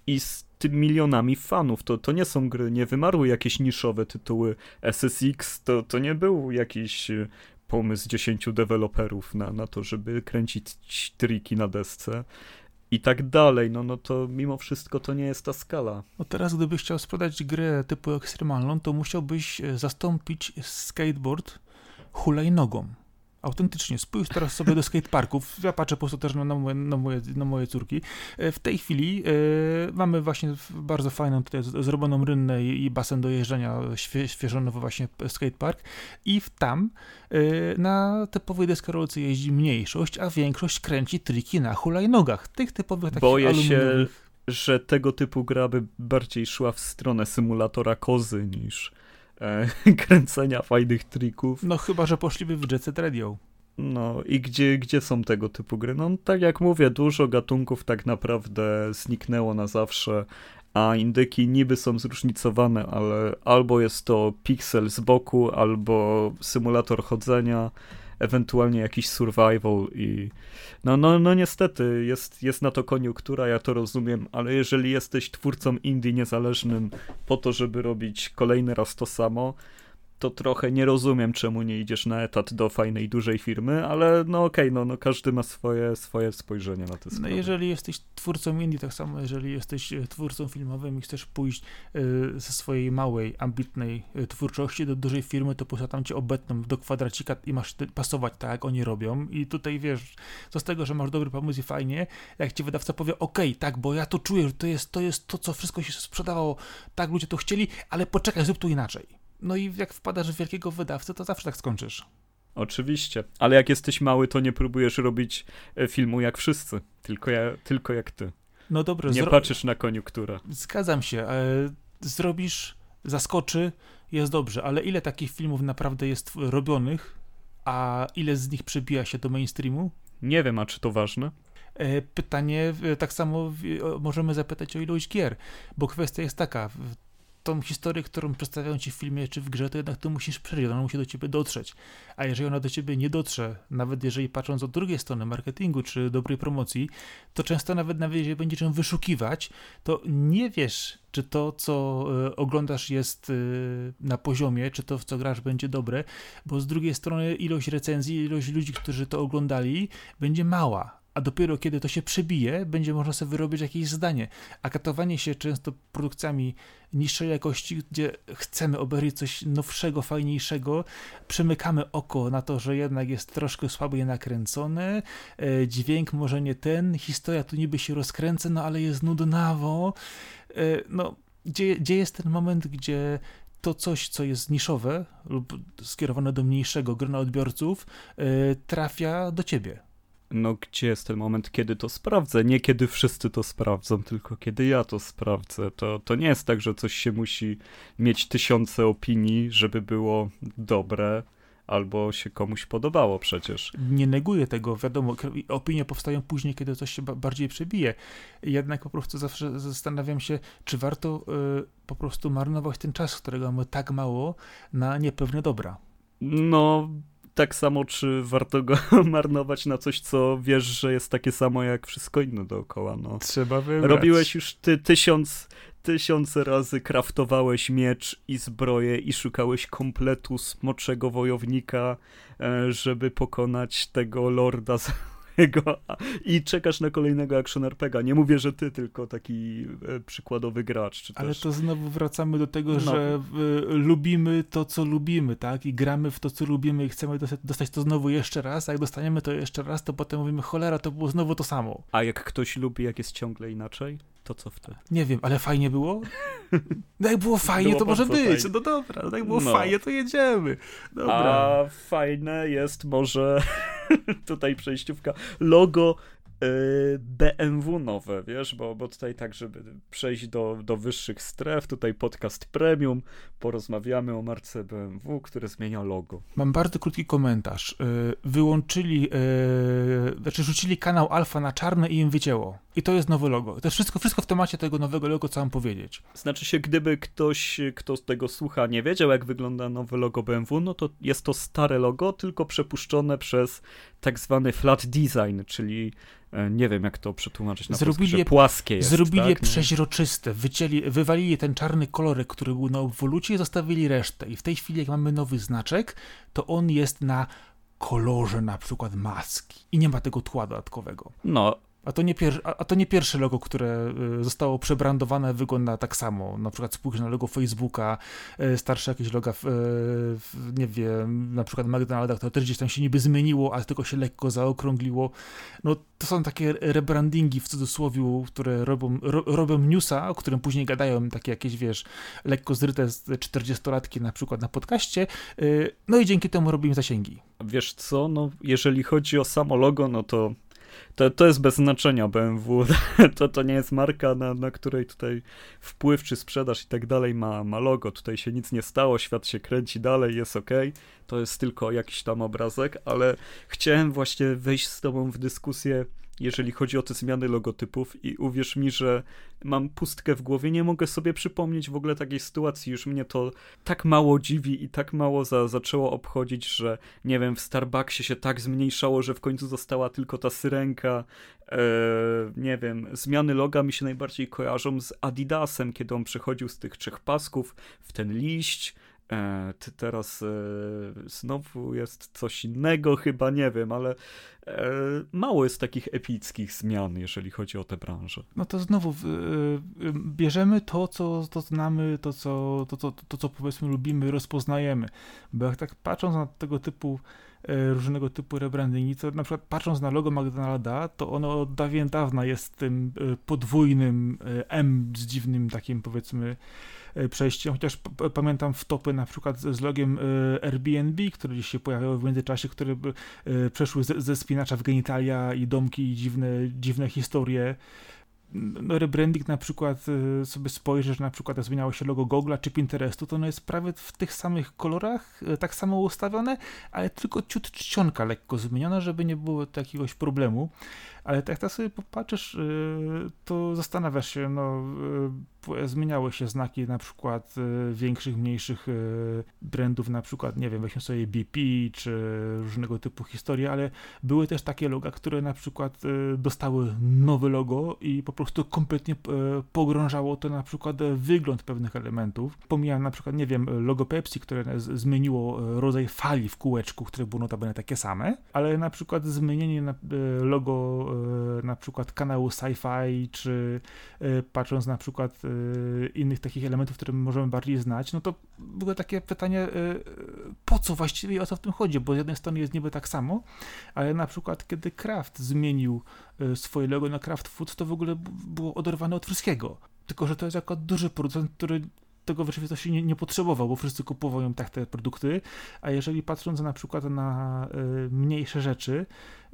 i z tym milionami fanów, to, to nie są gry, nie wymarły jakieś niszowe tytuły SSX, to, to nie był jakiś e, pomysł 10 deweloperów na, na to, żeby kręcić triki na desce i tak dalej, no, no to mimo wszystko to nie jest ta skala. No teraz gdybyś chciał sprzedać grę typu ekstremalną, to musiałbyś e, zastąpić skateboard hulajnogą. Autentycznie. Spójrz teraz sobie do skateparków. Ja patrzę po prostu też na, na, moje, na, moje, na moje córki. E, w tej chwili e, mamy właśnie bardzo fajną tutaj zrobioną rynnę i, i basen do jeżdżenia, świe, świeżo nowy właśnie skatepark i w tam e, na typowej deskorolce jeździ mniejszość, a większość kręci triki na hulajnogach. Tych typowych takich Boję się, że tego typu gra by bardziej szła w stronę symulatora kozy niż e, kręcenia fajnych trików. No chyba, że poszliby w Jet Set Radio. No i gdzie, gdzie są tego typu gry? No tak jak mówię, dużo gatunków tak naprawdę zniknęło na zawsze, a indyki niby są zróżnicowane, ale albo jest to pixel z boku, albo symulator chodzenia, ewentualnie jakiś survival i no, no, no niestety jest, jest na to koniunktura, ja to rozumiem, ale jeżeli jesteś twórcą indie niezależnym po to, żeby robić kolejny raz to samo, to trochę nie rozumiem, czemu nie idziesz na etat do fajnej, dużej firmy, ale no okej, okay, no, no każdy ma swoje, swoje spojrzenie na te sprawy. No jeżeli jesteś twórcą indie, tak samo jeżeli jesteś e, twórcą filmowym i chcesz pójść y, ze swojej małej, ambitnej y, twórczości do dużej firmy, to po tam cię obetną do kwadracika i masz pasować tak, jak oni robią i tutaj wiesz, co z tego, że masz dobry pomysł i fajnie, jak ci wydawca powie, okej, okay, tak, bo ja to czuję, że to jest, to jest to, co wszystko się sprzedawało, tak ludzie to chcieli, ale poczekaj, zrób to inaczej no i jak wpadasz w wielkiego wydawcę, to zawsze tak skończysz. Oczywiście, ale jak jesteś mały, to nie próbujesz robić e, filmu jak wszyscy, tylko, ja, tylko jak ty. No dobrze. Nie patrzysz na koniunkturę. Zgadzam się. E, zrobisz, zaskoczy, jest dobrze, ale ile takich filmów naprawdę jest robionych, a ile z nich przebija się do mainstreamu? Nie wiem, a czy to ważne? E, pytanie, tak samo możemy zapytać o ilość gier, bo kwestia jest taka, tą historię, którą przedstawiają ci w filmie czy w grze, to jednak ty musisz przeżyć, ona musi do ciebie dotrzeć. A jeżeli ona do ciebie nie dotrze, nawet jeżeli patrząc od drugiej strony marketingu czy dobrej promocji, to często nawet nawet jeżeli będzie czym wyszukiwać, to nie wiesz, czy to, co y, oglądasz jest y, na poziomie, czy to, w co grasz będzie dobre, bo z drugiej strony ilość recenzji, ilość ludzi, którzy to oglądali, będzie mała a dopiero kiedy to się przebije, będzie można sobie wyrobić jakieś zdanie. A katowanie się często produkcjami niższej jakości, gdzie chcemy obejrzeć coś nowszego, fajniejszego, przymykamy oko na to, że jednak jest troszkę słabiej nakręcone, e, dźwięk może nie ten, historia tu niby się rozkręca, no ale jest nudnawo. E, no, gdzie, gdzie jest ten moment, gdzie to coś, co jest niszowe lub skierowane do mniejszego grona odbiorców, e, trafia do ciebie no gdzie jest ten moment, kiedy to sprawdzę? Nie kiedy wszyscy to sprawdzą, tylko kiedy ja to sprawdzę. To, to nie jest tak, że coś się musi mieć tysiące opinii, żeby było dobre, albo się komuś podobało przecież. Nie neguję tego, wiadomo, opinie powstają później, kiedy coś się bardziej przebije. Jednak po prostu zawsze zastanawiam się, czy warto y, po prostu marnować ten czas, którego mamy tak mało, na niepewne dobra. No, tak samo, czy warto go marnować na coś, co wiesz, że jest takie samo jak wszystko inne dookoła. No. Trzeba wybrać. Robiłeś już ty tysiąc, tysiące razy, kraftowałeś miecz i zbroję i szukałeś kompletu smoczego wojownika, e, żeby pokonać tego lorda i czekasz na kolejnego action RPGa. Nie mówię, że ty, tylko taki e, przykładowy gracz. Ale też... to znowu wracamy do tego, no. że y, lubimy to, co lubimy, tak? I gramy w to, co lubimy i chcemy dostać to znowu jeszcze raz, a jak dostaniemy to jeszcze raz, to potem mówimy, cholera, to było znowu to samo. A jak ktoś lubi, jak jest ciągle inaczej? To co wtedy? Nie wiem, ale fajnie było? No jak było fajnie, było to może być. Fajnie. No dobra, no jak było no. fajnie, to jedziemy. Dobra. A fajne jest może tutaj przejściówka logo BMW nowe, wiesz, bo, bo tutaj tak, żeby przejść do, do wyższych stref, tutaj podcast premium, porozmawiamy o marce BMW, które zmienia logo. Mam bardzo krótki komentarz. Y, wyłączyli, yy, znaczy rzucili kanał Alfa na czarne i im wycięło. I to jest nowe logo. To jest wszystko, wszystko w temacie tego nowego logo, co mam powiedzieć. Znaczy się, gdyby ktoś, kto z tego słucha, nie wiedział, jak wygląda nowe logo BMW, no to jest to stare logo, tylko przepuszczone przez tak zwany flat design, czyli E, nie wiem jak to przetłumaczyć na zrobili polskie, je, płaskie jest, Zrobili tak? je przeźroczyste, wycięli, wywalili ten czarny kolorek, który był na obwolucie i zostawili resztę. I w tej chwili jak mamy nowy znaczek, to on jest na kolorze na przykład maski i nie ma tego tła dodatkowego. No, A to, nie pier- a to nie pierwsze logo, które y, zostało przebrandowane, wygląda tak samo. Na przykład spójrz na logo Facebooka, y, starsze jakieś loga, w, w, nie wiem, na przykład McDonalda, które też gdzieś tam się niby zmieniło, ale tylko się lekko zaokrągliło. No to są takie rebrandingi w cudzysłowie, które robią, ro, robią newsa, o którym później gadają takie jakieś, wiesz, lekko zryte 40-latki na przykład na podcaście, y, no i dzięki temu robimy zasięgi. Wiesz co, no jeżeli chodzi o samo logo, no to to, to jest bez znaczenia BMW. To, to nie jest marka, na, na której tutaj wpływ czy sprzedaż i tak dalej ma, ma logo. Tutaj się nic nie stało, świat się kręci dalej, jest ok. To jest tylko jakiś tam obrazek, ale chciałem właśnie wejść z tobą w dyskusję jeżeli chodzi o te zmiany logotypów i uwierz mi, że mam pustkę w głowie, nie mogę sobie przypomnieć w ogóle takiej sytuacji, już mnie to tak mało dziwi i tak mało za, zaczęło obchodzić, że nie wiem, w Starbucksie się tak zmniejszało, że w końcu została tylko ta syrenka, e, nie wiem, zmiany loga mi się najbardziej kojarzą z Adidasem, kiedy on przechodził z tych trzech pasków w ten liść, E, teraz e, znowu jest coś innego, chyba nie wiem, ale e, mało jest takich epickich zmian, jeżeli chodzi o tę branżę. No to znowu bierzemy to, co to znamy, to co, to, to, to, co powiedzmy lubimy, rozpoznajemy. Bo jak tak patrząc na tego typu różnego typu rebrandingi, to na przykład patrząc na logo McDonalda, to ono od dawien dawna jest tym podwójnym M z dziwnym takim powiedzmy przejściem, chociaż pamiętam wtopy na przykład z logiem e, Airbnb, które gdzieś się pojawiały w międzyczasie, które e, przeszły ze spinacza w genitalia i domki i dziwne, dziwne historie no, rebranding na przykład sobie spojrzysz, na przykład jak zmieniało się logo Google'a czy Pinterestu, to ono jest prawie w tych samych kolorach, tak samo ustawione, ale tylko ciut czcionka lekko zmieniona, żeby nie było jakiegoś problemu. Ale tak jak sobie popatrzysz, to zastanawiasz się, no zmieniały się znaki na przykład y, większych, mniejszych y, brandów, na przykład, nie wiem, weźmy sobie BP czy różnego typu historie, ale były też takie loga, które na przykład y, dostały nowe logo i po prostu kompletnie pogrążało to na przykład wygląd pewnych elementów. Pomijam na przykład, nie wiem, logo Pepsi, które zmieniło rodzaj fali w kółeczku, które było notabene takie same, ale na przykład zmienienie logo na przykład kanału Sci-Fi, czy patrząc na przykład Y, innych takich elementów, które możemy bardziej znać, no to było takie pytanie, po co właściwie o co w tym chodzi? Bo z jednej strony jest niby tak samo, ale na przykład kiedy Kraft zmienił swoje logo na Kraft Food, to w ogóle było oderwane od wszystkiego. Tylko, że to jest jako duży producent, który tego w rzeczywistości nie, nie potrzebował, bo wszyscy kupują tak te produkty, a jeżeli patrząc na przykład na y, mniejsze rzeczy,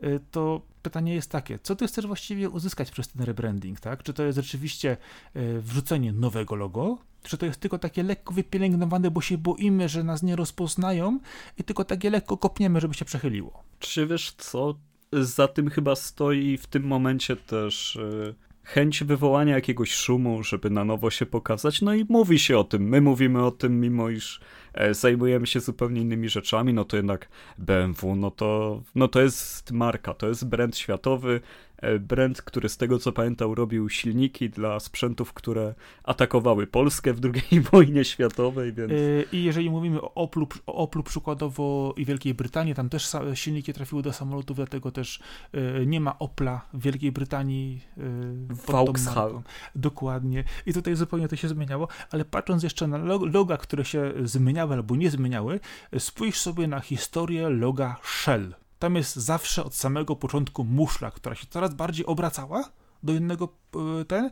y, to pytanie jest takie, co ty chcesz właściwie uzyskać przez ten rebranding, tak? Czy to jest rzeczywiście y, wrzucenie nowego logo, czy to jest tylko takie lekko wypielęgnowane, bo się boimy, że nas nie rozpoznają i tylko takie lekko kopniemy, żeby się przechyliło? Czy wiesz co? Za tym chyba stoi w tym momencie też chęć wywołania jakiegoś szumu, żeby na nowo się pokazać, no i mówi się o tym. My mówimy o tym, mimo iż e, zajmujemy się zupełnie innymi rzeczami, no to jednak BMW, no to, no to jest marka, to jest brand światowy, brand, który z tego co pamiętam robił silniki dla sprzętów, które atakowały Polskę w II wojnie światowej, więc... E, I jeżeli mówimy o Oplu, o Oplu przykładowo i Wielkiej Brytanii, tam też silniki trafiły do samolotów, dlatego też e, nie ma Opla w Wielkiej Brytanii Vauxhall. Dokładnie. I tutaj zupełnie to się zmieniało, ale patrząc jeszcze na loga, które się zmieniały albo nie zmieniały, spójrz sobie na historię loga Shell. Tam jest zawsze od samego początku muszla, która się coraz bardziej obracała do innego e, ten,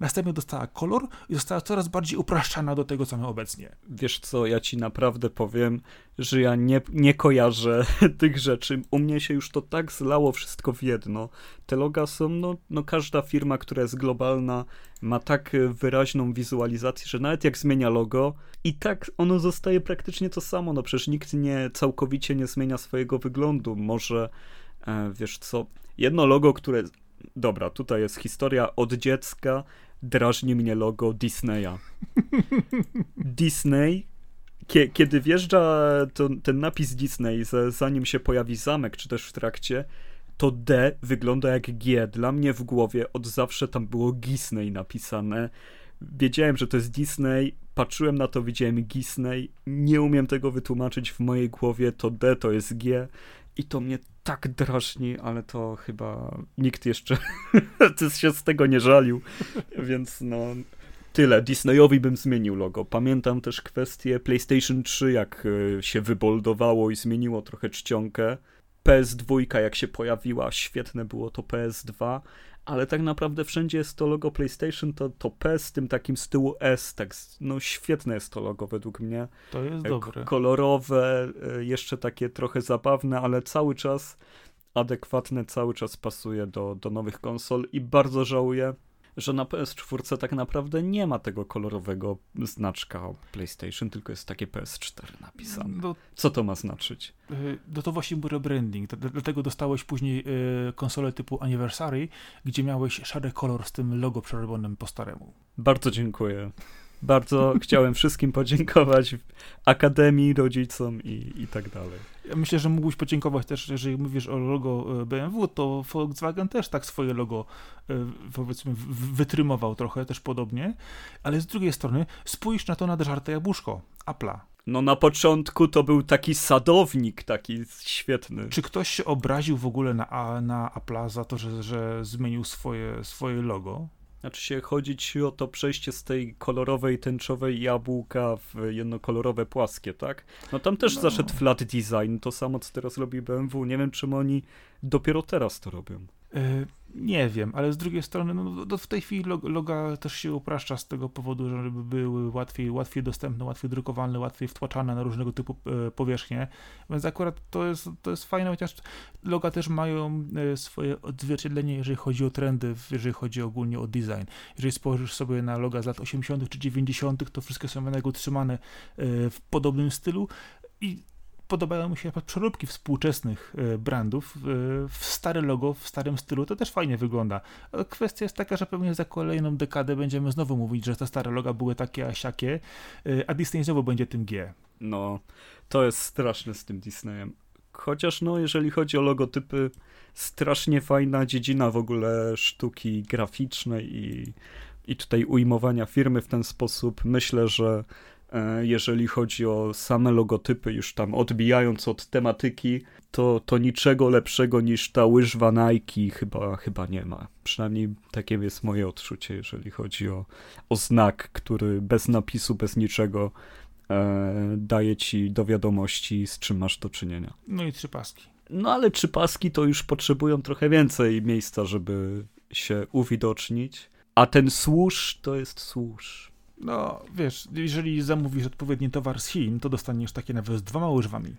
następnie dostała kolor i została coraz bardziej upraszczana do tego, co mamy obecnie. Wiesz co, ja ci naprawdę powiem, że ja nie, nie kojarzę tych rzeczy. U mnie się już to tak zlało wszystko w jedno. Te loga są, no, no każda firma, która jest globalna, ma tak wyraźną wizualizację, że nawet jak zmienia logo, i tak ono zostaje praktycznie to samo. No przecież nikt nie całkowicie nie zmienia swojego wyglądu. Może, e, wiesz co, jedno logo, które Dobra, tutaj jest historia od dziecka. Drażni mnie logo Disneya. Disney, kiedy wjeżdża to, ten napis Disney, zanim się pojawi zamek, czy też w trakcie, to D wygląda jak G. Dla mnie w głowie od zawsze tam było Disney napisane. Wiedziałem, że to jest Disney, patrzyłem na to, widziałem Disney, nie umiem tego wytłumaczyć w mojej głowie, to D to jest G i to mnie tak drażni, ale to chyba nikt jeszcze się z tego nie żalił, więc no tyle. Disneyowi bym zmienił logo. Pamiętam też kwestię PlayStation 3, jak e, się wyboldowało i zmieniło trochę czcionkę. PS2 jak się pojawiła, świetne było to PS2, ale tak naprawdę wszędzie jest to logo PlayStation, to, to P z tym takim z tyłu S, tak, no świetne jest to logo według mnie. To jest dobre. Kolorowe, e, jeszcze takie trochę zabawne, ale cały czas adekwatne, cały czas pasuje do, do nowych konsol i bardzo żałuję, że na PS4 tak naprawdę nie ma tego kolorowego znaczka PlayStation, tylko jest takie PS4 napisane. No, Co to ma znaczyć? Y, no to właśnie był rebranding, dlatego dostałeś później y, konsolę typu Anniversary, gdzie miałeś szary kolor z tym logo przerobionym po staremu. Bardzo dziękuję. Bardzo chciałem wszystkim podziękować, akademii, rodzicom i, i tak dalej. Ja myślę, że mógłbyś podziękować też, jeżeli mówisz o logo e, BMW, to Volkswagen też tak swoje logo e, powiedzmy wytrymował trochę, też podobnie, ale z drugiej strony spójrz na to nadżarte jabłuszko Apple'a. No na początku to był taki sadownik, taki świetny. Czy ktoś się obraził w ogóle na, na Apple'a za to, że, że zmienił swoje, swoje logo? Znaczy się chodzić o to przejście z tej kolorowej, tęczowej jabłka w jednokolorowe, płaskie, tak? No tam też no. zaszedł flat design, to samo co teraz robi BMW. Nie wiem, czym oni dopiero teraz to robią. E, nie wiem, ale z drugiej strony no, w tej chwili loga też się upraszcza z tego powodu, żeby były łatwiej, łatwiej dostępne, łatwiej drukowalne, łatwiej wtłaczane na różnego typu e, powierzchnie, więc akurat to jest, to jest fajne, chociaż loga też mają e, swoje odzwierciedlenie, jeżeli chodzi o trendy, jeżeli chodzi ogólnie o design. Jeżeli spojrzysz sobie na loga z lat 80. czy 90., to wszystkie są jednak utrzymane w podobnym stylu i podobają mi się przeróbki współczesnych e, brandów e, w stare logo, w starym stylu, to też fajnie wygląda. Kwestia jest taka, że pewnie za kolejną dekadę będziemy znowu mówić, że te stare loga były takie a siakie, e, a Disney znowu będzie tym G. No, to jest straszne z tym Disneyem. Chociaż no, jeżeli chodzi o logotypy, strasznie fajna dziedzina w ogóle sztuki graficznej i, i tutaj ujmowania firmy w ten sposób. Myślę, że jeżeli chodzi o same logotypy, już tam odbijając od tematyki, to, to niczego lepszego niż ta łyżwa Nike chyba, chyba nie ma. Przynajmniej takie jest moje odczucie, jeżeli chodzi o, o znak, który bez napisu, bez niczego e, daje ci do wiadomości, z czym masz do czynienia. No i trzy paski. No ale trzy paski to już potrzebują trochę więcej miejsca, żeby się uwidocznić. A ten służ to jest służ. No, wiesz, jeżeli zamówisz odpowiedni towar z Chin, to dostaniesz takie nawet z dwoma łyżwami.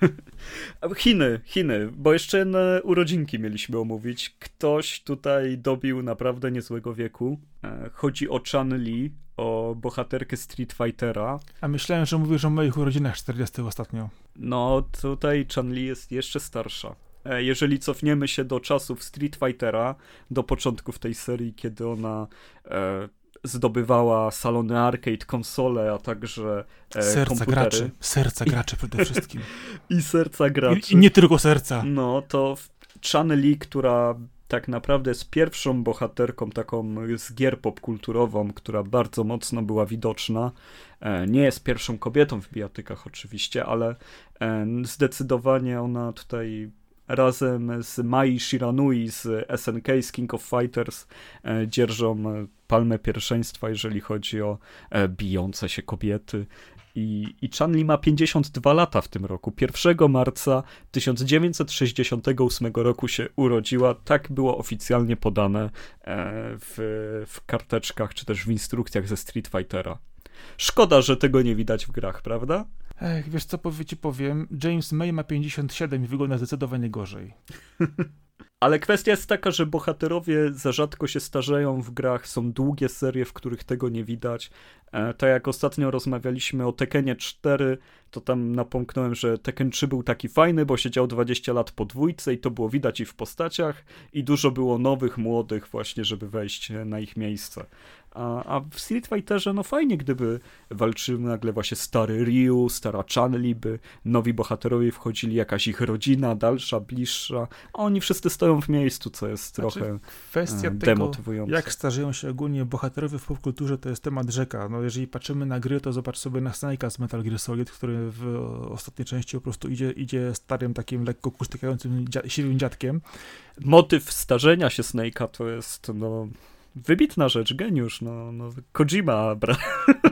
Chiny, Chiny, bo jeszcze na urodzinki mieliśmy omówić. Ktoś tutaj dobił naprawdę niezłego wieku. E, chodzi o Chan Li, o bohaterkę Street Fightera. A myślałem, że mówisz o moich urodzinach 40 ostatnio. No, tutaj Chan Li jest jeszcze starsza. E, jeżeli cofniemy się do czasów Street Fightera, do początków tej serii, kiedy ona e, zdobywała salony arcade, konsole, a także e, serca komputery. graczy, serca graczy przede wszystkim. I serca graczy. I, I, nie tylko serca. No, to Chan Li, która tak naprawdę jest pierwszą bohaterką taką z gier popkulturową, która bardzo mocno była widoczna. E, nie jest pierwszą kobietą w bijatykach oczywiście, ale e, zdecydowanie ona tutaj razem z Mai Shiranui z SNK, z King of Fighters e, dzierżą palmę pierwszeństwa, jeżeli chodzi o e, bijące się kobiety. I, I Chanli ma 52 lata w tym roku. 1 marca 1968 roku się urodziła. Tak było oficjalnie podane e, w, w karteczkach, czy też w instrukcjach ze Street Fightera. Szkoda, że tego nie widać w grach, prawda? Ech, wiesz co powie, ci powiem? James May ma 57 i wygląda zdecydowanie gorzej. Ale kwestia jest taka, że bohaterowie za rzadko się starzeją w grach, są długie serie, w których tego nie widać. E, tak jak ostatnio rozmawialiśmy o Tekenie 4, to tam napomknąłem, że Tekken 3 był taki fajny, bo siedział 20 lat po dwójce i to było widać i w postaciach i dużo było nowych, młodych właśnie, żeby wejść na ich miejsce. A, a w Street Fighterze, no fajnie, gdyby walczył nagle właśnie stary Ryu, stara Chun-Li, by nowi bohaterowie wchodzili, jakaś ich rodzina, dalsza, bliższa, a oni wszyscy stoją w miejscu, co jest znaczy, trochę kwestia demotywujące. Tego, jak starzeją się ogólnie bohaterowie w popkulturze, to jest temat rzeka. No jeżeli patrzymy na gry, to zobacz sobie na Snake'a z Metal Gear Solid, który w ostatniej części po prostu idzie, idzie starym takim lekko kusztykającym dzia siwym dziadkiem. Motyw starzenia się Snake'a to jest no wybitna rzecz, geniusz, no, no Kojima, bra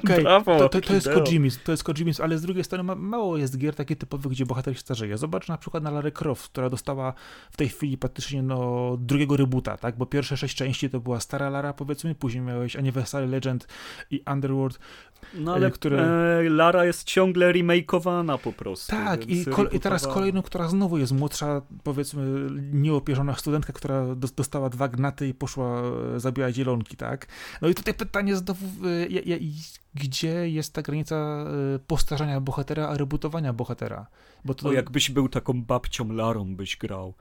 okay, brawo. To, to, to jest Kojimi, to jest Kojimi, ale z drugiej strony ma, mało jest gier takich typowych, gdzie bohater się starzeje. Zobacz na przykład na Lara Croft, która dostała w tej chwili praktycznie no, drugiego rebota, tak, bo pierwsze sześć części to była stara Lara, powiedzmy, później miałeś Anniversary Legend i Underworld, no ale które... e, Lara jest ciągle remakeowana po prostu. Tak, i, i, teraz kolejną, która znowu jest młodsza, powiedzmy, nieopierzona studentka, która do, dostała dwa gnaty i poszła e, zabijać zielonki, tak? No i tutaj pytanie znowu, e, gdzie jest ta granica e, postarzania bohatera, a rebootowania bohatera? Bo to... O, jakbyś był taką babcią Larą, byś grał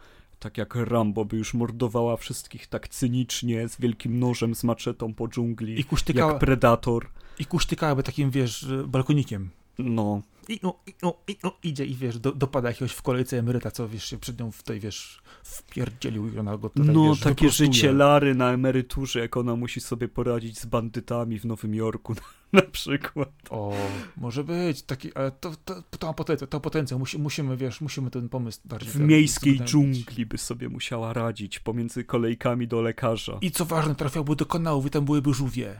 tak jak Rambo by już mordowała wszystkich tak cynicznie, z wielkim nożem, z maczetą po dżungli, I kusztykała, jak Predator. I kusztykałaby takim, wiesz, balkonikiem. No. I, no, i, no, i no, idzie i wiesz, do, dopada jakiegoś w kolejce emeryta, co wiesz, się przed nią w tej, wiesz, wpierdzielił i ona go tutaj, No, wiesz, takie życie Lary na emeryturze, jak ona musi sobie poradzić z bandytami w Nowym Jorku na przykład. O, może być, taki, ale to, to, to ma potencjał, to potencjał. Musi, musimy, wiesz, musimy ten pomysł bardziej... W miejskiej dżungli by sobie musiała radzić pomiędzy kolejkami do lekarza. I co ważne, trafiałby do kanałów i tam byłyby żółwie.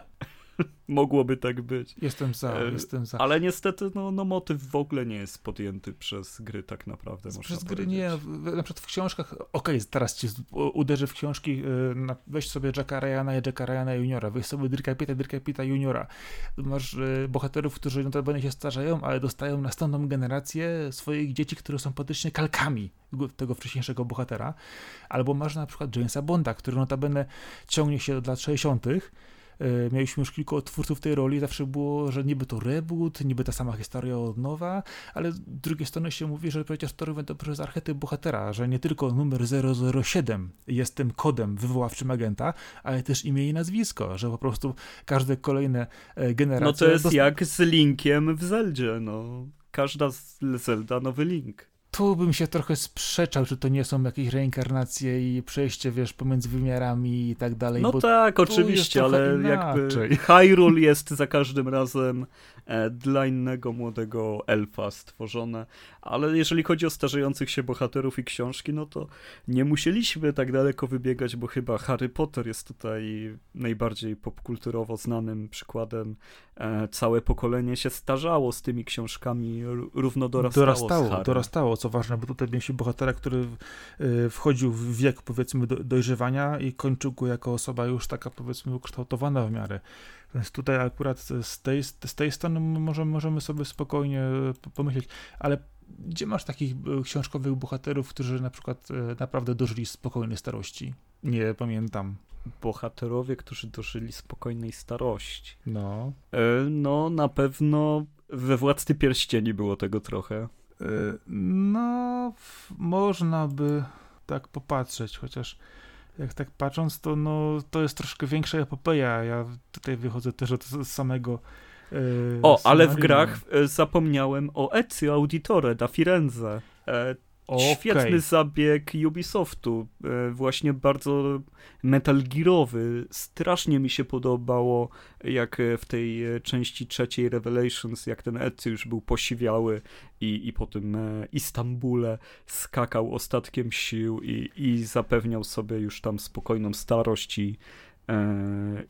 Mogłoby tak być. Jestem za, e, jestem za. Ale niestety no, no motyw w ogóle nie jest podjęty przez gry tak naprawdę. Przez gry nie, na przykład w książkach, okej, okay, teraz ci uderzy w książki, e, weź sobie Jacka Ryana i Jacka Ryana Juniora, weź sobie Dirka Pita, Dirka Pita Juniora. Masz e, bohaterów, którzy notabene się starzeją, ale dostają następną generację swoich dzieci, które są praktycznie kalkami tego wcześniejszego bohatera. Albo masz na przykład Jamesa Bonda, który notabene ciągnie się do lat 60., E, mieliśmy już kilku twórców tej roli, zawsze było, że niby to reboot, niby ta sama historia od nowa, ale z drugiej strony się mówi, że przecież to to przez archetyp bohatera, że nie tylko numer 007 jest tym kodem wywoławczym agenta, ale też imię i nazwisko, że po prostu każde kolejne e, generacje... No to jest jak z Linkiem w Zeldzie, no. Każda z Zelda nowy Link tu bym się trochę sprzeczał, czy to nie są jakieś reinkarnacje i przejście, wiesz, pomiędzy wymiarami i tak dalej. No tak, oczywiście, ale inaczej. jakby Hyrule jest za każdym razem E, dla innego młodego elfa stworzone. Ale jeżeli chodzi o starzejących się bohaterów i książki, no to nie musieliśmy tak daleko wybiegać, bo chyba Harry Potter jest tutaj najbardziej popkulturowo znanym przykładem. E, całe pokolenie się starzało z tymi książkami, równo dorastało. Dorastało, dorastało, co ważne, bo tutaj mieliśmy bohatera, który e, wchodził w wiek, powiedzmy, dojrzewania i kończył go jako osoba już taka, powiedzmy, ukształtowana w miarę. Więc tutaj akurat z tej, z tej strony możemy, możemy sobie spokojnie pomyśleć, ale gdzie masz takich e, książkowych bohaterów, którzy na przykład e, naprawdę dożyli spokojnej starości? Nie pamiętam. Bohaterowie, którzy dożyli spokojnej starości. No. E, no, na pewno we Władcy Pierścieni było tego trochę. No, można by tak popatrzeć, chociaż jak tak patrząc, to, no, to jest troszkę większa epopeja. Ja tutaj wychodzę też od samego. Yy, o, ale w grach e, zapomniałem o Ezio Auditore da Firenze. E, Okay. Świetny zabieg Ubisoftu, e, właśnie bardzo Metal Gearowy. Strasznie mi się podobało, jak w tej e, części trzeciej Revelations, jak ten Ezio już był posiwiały i, i po tym e, Istambule skakał ostatkiem sił i, i zapewniał sobie już tam spokojną starość i E,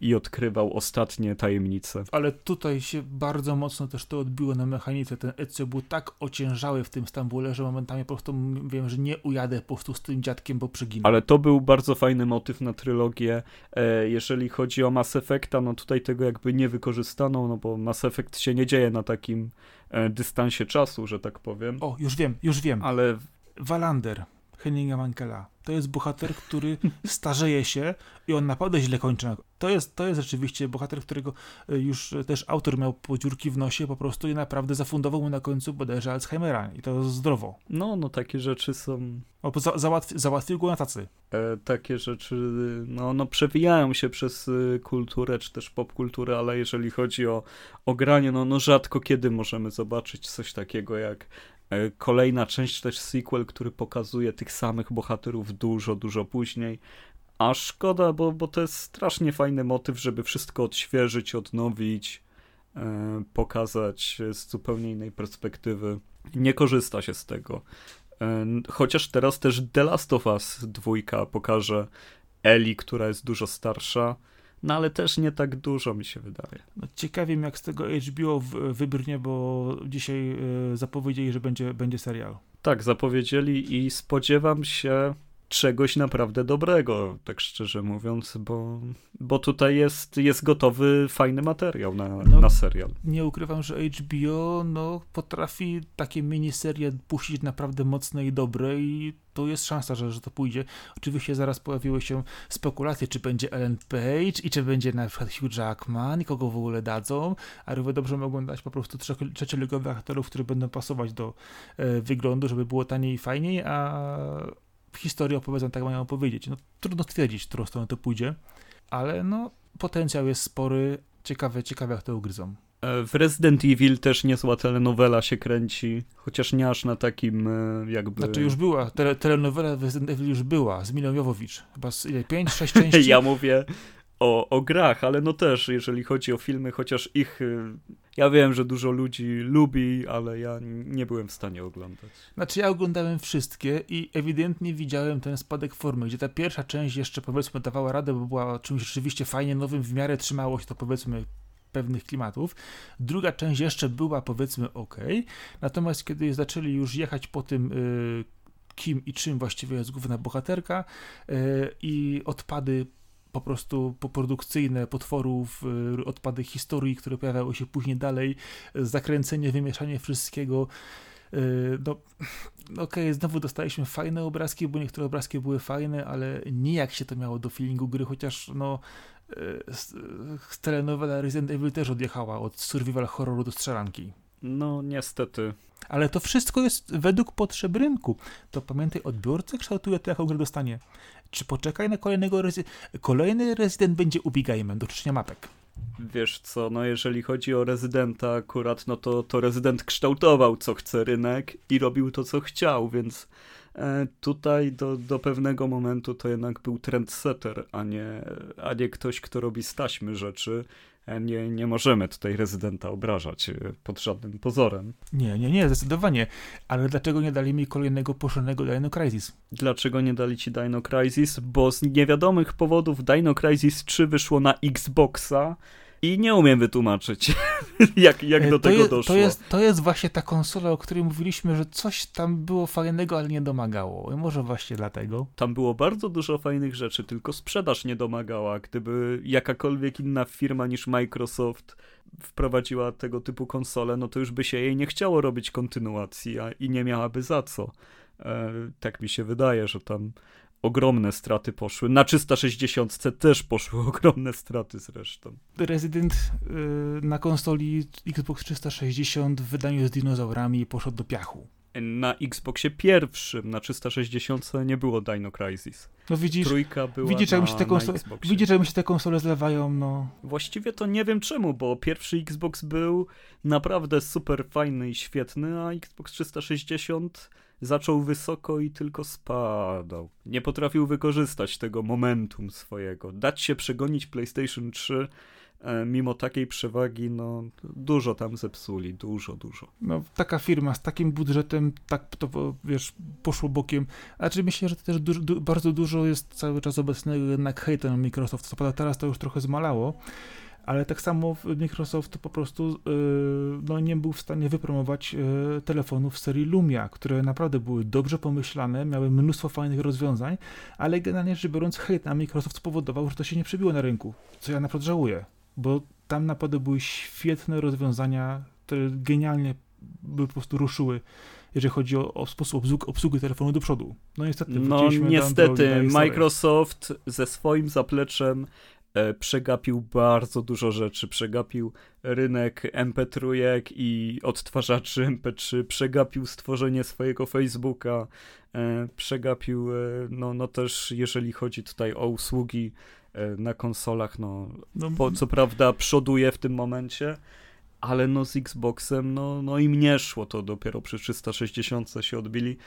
i odkrywał ostatnie tajemnice. Ale tutaj się bardzo mocno też to odbiło na mechanice. Ten Ezio był tak ociężały w tym Stambule, że momentami po prostu wiem, że nie ujadę po prostu z tym dziadkiem, bo przeginę. Ale to był bardzo fajny motyw na trylogię. E, jeżeli chodzi o Mass Effecta, no tutaj tego jakby nie wykorzystano, no bo Mass Effect się nie dzieje na takim e, dystansie czasu, że tak powiem. O, już wiem, już wiem. Ale... Walander Henninga Mankela. To jest bohater, który starzeje się i on naprawdę źle kończy. To jest, to jest rzeczywiście bohater, którego e, już też autor miał podziurki w nosie po prostu i naprawdę zafundował mu na końcu bodajże Alzheimera i to zdrowo. No, no takie rzeczy są... O, za, załatw, załatwił go na tacy. E, takie rzeczy no, no przewijają się przez y, kulturę czy też popkulturę, ale jeżeli chodzi o, o granie, no, no rzadko kiedy możemy zobaczyć coś takiego jak E, kolejna część, też sequel, który pokazuje tych samych bohaterów dużo, dużo później. A szkoda, bo, bo to jest strasznie fajny motyw, żeby wszystko odświeżyć, odnowić, e, pokazać z zupełnie innej perspektywy. Nie korzysta się z tego. E, chociaż teraz też The Last of Us dwójka pokaże Eli, która jest dużo starsza no ale też nie tak dużo mi się wydaje. No, ciekawie jak z tego HBO wybrnie, bo dzisiaj y, zapowiedzieli, że będzie, będzie serial. Tak, zapowiedzieli i spodziewam się czegoś naprawdę dobrego, tak szczerze mówiąc, bo, bo tutaj jest, jest gotowy fajny materiał na, no, na serial. Nie ukrywam, że HBO no, potrafi takie miniserie puścić naprawdę mocne i dobre i to jest szansa, że, że to pójdzie. Oczywiście zaraz pojawiły się spekulacje, czy będzie Ellen Page i czy będzie na przykład Hugh Jackman i kogo w ogóle dadzą, a równie dobrze mogą dać po prostu trzecioligowych aktorów, którzy będą pasować do e, wyglądu, żeby było taniej i fajniej, a historię opowiedzą tak, mają opowiedzieć. No, trudno stwierdzić, w którą stronę to pójdzie, ale no, potencjał jest spory. Ciekawe, ciekawe jak to ugryzą. E, w Resident Evil też niezła telenowela się kręci, chociaż nie aż na takim e, jakby... Znaczy już była, tele, telenowela w Resident Evil już była, z Milą Jowowicz. Chyba z 5-6 części. ja mówię o, o grach, ale no też, jeżeli chodzi o filmy, chociaż ich y, ja wiem, że dużo ludzi lubi, ale ja nie byłem w stanie oglądać. Znaczy ja oglądałem wszystkie i ewidentnie widziałem ten spadek formy, gdzie ta pierwsza część jeszcze powiedzmy dawała radę, bo była czymś rzeczywiście fajnie nowym, w miarę trzymało się to powiedzmy pewnych klimatów. Druga część jeszcze była powiedzmy ok, natomiast kiedy zaczęli już jechać po tym y, kim i czym właściwie jest główna bohaterka y, i odpady po prostu poprodukcyjne potworów, y, odpady historii, które pojawiały się później dalej, zakręcenie, wymieszanie wszystkiego. Y, no, okej, okay, znowu dostaliśmy fajne obrazki, bo niektóre obrazki były fajne, ale nijak się to miało do feelingu gry, chociaż no telenowela Resident Evil też odjechała od survival horroru do strzelanki. No, niestety. Ale to wszystko jest według potrzeb rynku. To pamiętaj, odbiorca kształtuje to, jaką grę dostanie. Czy poczekaj na kolejnego rezydenta? Kolejny rezydent będzie ubiegajmy do czyszczenia mapek. Wiesz co, no jeżeli chodzi o rezydenta akurat, no to, to rezydent kształtował co chce rynek i robił to co chciał, więc e, tutaj do, do pewnego momentu to jednak był trendsetter, a nie, a nie ktoś, kto robi staśmy rzeczy nie, nie możemy tutaj rezydenta obrażać e, pod żadnym pozorem. Nie, nie, nie, zdecydowanie. Ale dlaczego nie dali mi kolejnego porządnego Dino Crisis? Dlaczego nie dali ci Dino Crisis? Bo z niewiadomych powodów Dino Crisis 3 wyszło na Xboxa, i nie umiem wytłumaczyć, jak, jak do to tego doszło. To jest, to jest właśnie ta konsola, o której mówiliśmy, że coś tam było fajnego, ale nie domagało. I może właśnie dlatego. Tam było bardzo dużo fajnych rzeczy, tylko sprzedaż nie domagała. Gdyby jakakolwiek inna firma niż Microsoft wprowadziła tego typu konsole, no to już by się jej nie chciało robić kontynuacji a, i nie miałaby za co. E, tak mi się wydaje, że tam ogromne straty poszły. Na 360 też poszły ogromne straty zresztą. Resident y, na konsoli Xbox 360 w wydaniu z dinozaurami poszedł do piachu. Na Xboxie pierwszym, na 360 nie było Dino Crisis. No widzisz, Trójka była widzisz, jak się te konsole, widzisz, jak mi się te konsole zlewają, no. Właściwie to nie wiem czemu, bo pierwszy Xbox był naprawdę super fajny i świetny, a Xbox 360 zaczął wysoko i tylko spadał. Nie potrafił wykorzystać tego momentum swojego. Dać się przegonić PlayStation 3 e, mimo takiej przewagi, no dużo tam zepsuli, dużo, dużo. No taka firma z takim budżetem, tak to wiesz, poszło bokiem. A czy myślę, że to też du bardzo dużo jest cały czas obecnego jednak hejtu na Microsoft. Co prawda teraz to już trochę zmalało, ale tak samo Microsoft po prostu yy, no, nie był w stanie wypromować yy, telefonów serii Lumia, które naprawdę były dobrze pomyślane, miały mnóstwo fajnych rozwiązań, ale generalnie rzecz biorąc hejt na Microsoft spowodował, że to się nie przebiło na rynku, co ja naprawdę żałuję, bo tam naprawdę były świetne rozwiązania, które genialnie po prostu ruszyły, jeżeli chodzi o, o sposób obsługi, obsługi telefonu do przodu. No niestety. No niestety, Microsoft ze swoim zapleczem przegapił bardzo dużo rzeczy. Przegapił rynek MP3 i odtwarzaczy MP3, przegapił stworzenie swojego Facebooka, e, przegapił, e, no, no też jeżeli chodzi tutaj o usługi e, na konsolach, no, no po, co prawda przoduje w tym momencie, ale no z Xboxem, no, no im nie szło, to dopiero przy 360 się odbili.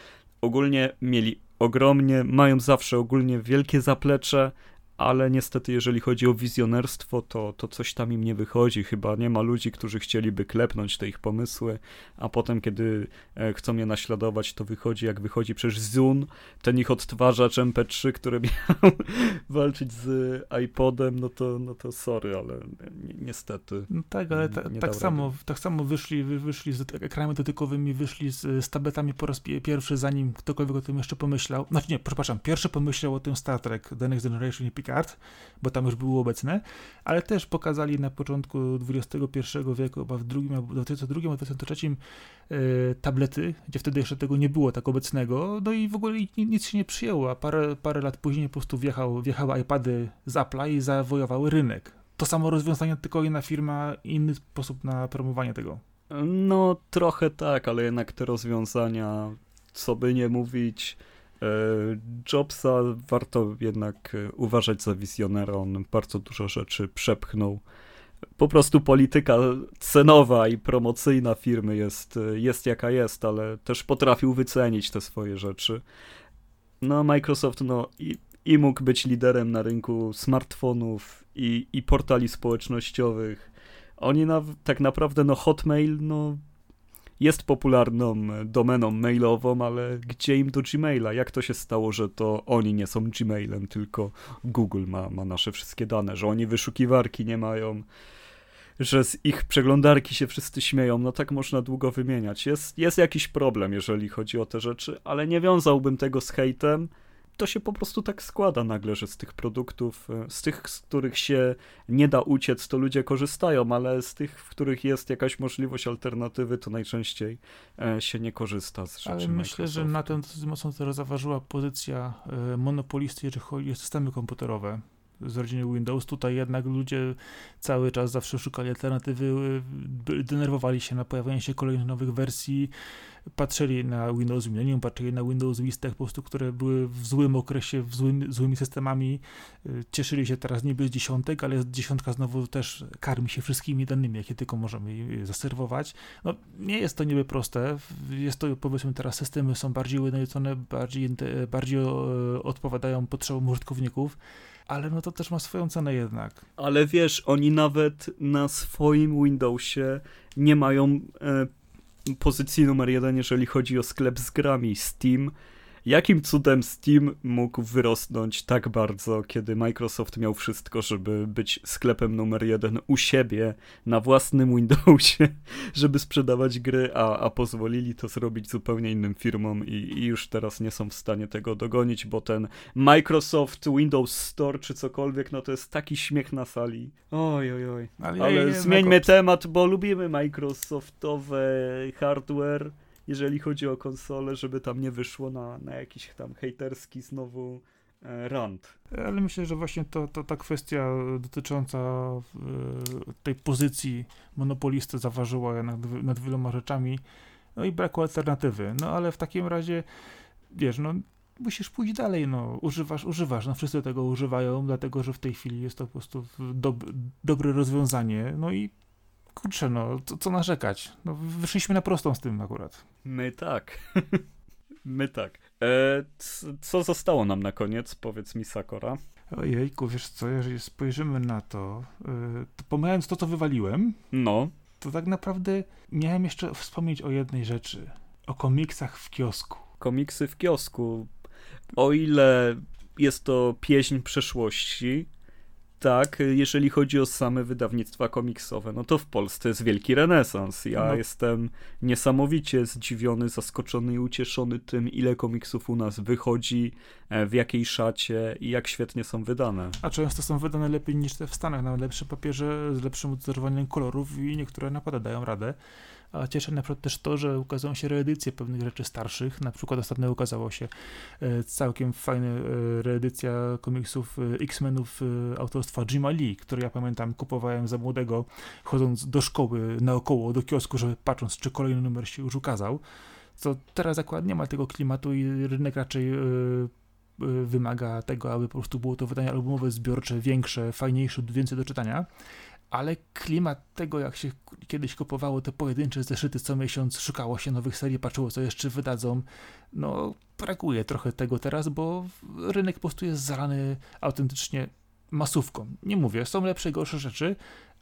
Ogólnie mieli ogromnie, mają zawsze ogólnie wielkie zaplecze, ale niestety jeżeli chodzi o wizjonerstwo, to, to coś tam im nie wychodzi. Chyba nie ma ludzi, którzy chcieliby klepnąć te ich pomysły, a potem, kiedy e, chcą je naśladować, to wychodzi jak wychodzi przez Zune, ten ich odtwarzacz MP3, który miał walczyć z iPodem, no to, no to sorry, ale ni niestety. No tak, ale ta, tak, samo, tak samo wyszli, wyszli z ekranami dotykowymi, wyszli z, z tabletami po raz pierwszy, zanim ktokolwiek o tym jeszcze pomyślał. Znaczy nie, przepraszam, pierwszy pomyślał o tym Star Trek, The Next Generation i kart, bo tam już były obecne, ale też pokazali na początku XXI wieku, chyba w drugim, w 2022 a 2023 yy, tablety, gdzie wtedy jeszcze tego nie było tak obecnego, no i w ogóle nic się nie przyjęło, a parę, parę lat później po prostu wjechał, wjechały iPady z Apple'a i zawojowały rynek. To samo rozwiązanie, tylko inna firma, inny sposób na promowanie tego. No, trochę tak, ale jednak te rozwiązania, co by nie mówić, E, Jobsa warto jednak e, uważać za wizjonera, on bardzo dużo rzeczy przepchnął. Po prostu polityka cenowa i promocyjna firmy jest, e, jest jaka jest, ale też potrafił wycenić te swoje rzeczy. No, Microsoft no, i, i mógł być liderem na rynku smartfonów i, i portali społecznościowych. Oni na, tak naprawdę, no Hotmail, no jest popularną domeną mailową, ale gdzie im do Gmaila? Jak to się stało, że to oni nie są Gmailem, tylko Google ma, ma nasze wszystkie dane, że oni wyszukiwarki nie mają, że z ich przeglądarki się wszyscy śmieją, no tak można długo wymieniać. Jest, jest jakiś problem, jeżeli chodzi o te rzeczy, ale nie wiązałbym tego z hejtem to się po prostu tak składa nagle, że z tych produktów, e, z tych, z których się nie da uciec, to ludzie korzystają, ale z tych, w których jest jakaś możliwość alternatywy, to najczęściej e, się nie korzysta z rzeczy Ale myślę, że na tym mocno teraz zaważyła pozycja e, monopolisty, jeżeli chodzi o systemy komputerowe z rodziny Windows. Tutaj jednak ludzie cały czas zawsze szukali alternatywy, denerwowali się na pojawienie się kolejnych nowych wersji, patrzyli na Windows Millennium, patrzyli na Windows Vista, po prostu, które były w złym okresie, w złym, złymi systemami. Y, cieszyli się teraz niby z dziesiątek, ale dziesiątka znowu też karmi się wszystkimi danymi, jakie tylko możemy zaserwować. No, nie jest to niby proste. Jest to, powiedzmy, teraz systemy są bardziej ujednolicone, bardziej, bardziej odpowiadają potrzebom użytkowników ale no to też ma swoją cenę jednak. Ale wiesz, oni nawet na swoim Windowsie nie mają e, pozycji numer jeden, jeżeli chodzi o sklep z grami. Steam Jakim cudem Steam mógł wyrosnąć tak bardzo, kiedy Microsoft miał wszystko, żeby być sklepem numer jeden u siebie, na własnym Windowsie, żeby sprzedawać gry, a, a pozwolili to zrobić zupełnie innym firmom i, i już teraz nie są w stanie tego dogonić, bo ten Microsoft Windows Store czy cokolwiek, no to jest taki śmiech na sali. Oj, oj, oj. Ale, Ale zmieńmy temat, bo lubimy Microsoftowe hardware jeżeli chodzi o konsolę, żeby tam nie wyszło na, na jakiś tam hejterski znowu e, rant. Ale myślę, że właśnie to, to ta kwestia dotycząca e, tej pozycji monopolisty zaważyła nad, nad wieloma rzeczami, no i braku alternatywy. No ale w takim razie, wiesz, no musisz pójść dalej, no, używasz, używasz, no wszyscy tego używają, dlatego, że w tej chwili jest to po prostu dob dobre rozwiązanie, no i kurczę, no, co, co narzekać? No, wyszliśmy na prostą z tym akurat. My tak. My tak. E, co zostało nam na koniec? Powiedz mi, Sakora. Ojejku, wiesz co, jeżeli spojrzymy na to, yy, to pomijając to, co wywaliłem, no. to tak naprawdę miałem jeszcze wspomnieć o jednej rzeczy. O komiksach w kiosku. Komiksy w kiosku. O ile jest to pieśń przeszłości, tak, jeżeli chodzi o same wydawnictwa komiksowe, no to w Polsce jest wielki renesans. Ja no. jestem niesamowicie zdziwiony, zaskoczony i ucieszony tym, ile komiksów u nas wychodzi, e, w jakiej szacie i jak świetnie są wydane. A często są wydane lepiej niż te w Stanach, na lepszym papierze, z lepszym odzorowaniem kolorów i niektóre naprawdę dają radę. A cieszy na przykład też to, że ukazują się reedycje pewnych rzeczy starszych. Na przykład ostatnio ukazało się e, całkiem fajna e, reedycja komiksów e, X-Menów autorstwa Jima Lee, który ja pamiętam kupowałem za młodego, chodząc do szkoły naokoło, do kiosku, żeby patrząc, czy kolejny numer się już ukazał. Co teraz akurat nie ma tego klimatu i rynek raczej wymaga tego, aby po prostu było to wydanie albumowe, zbiorcze, większe, fajniejsze, więcej do czytania ale klimat tego, jak się kiedyś kupowało te pojedyncze zeszyty co miesiąc, szukało się nowych serii, patrzyło co jeszcze wydadzą, no brakuje trochę tego teraz, bo rynek po prostu jest zalany autentycznie masówką. Nie mówię, są lepsze, gorsze rzeczy,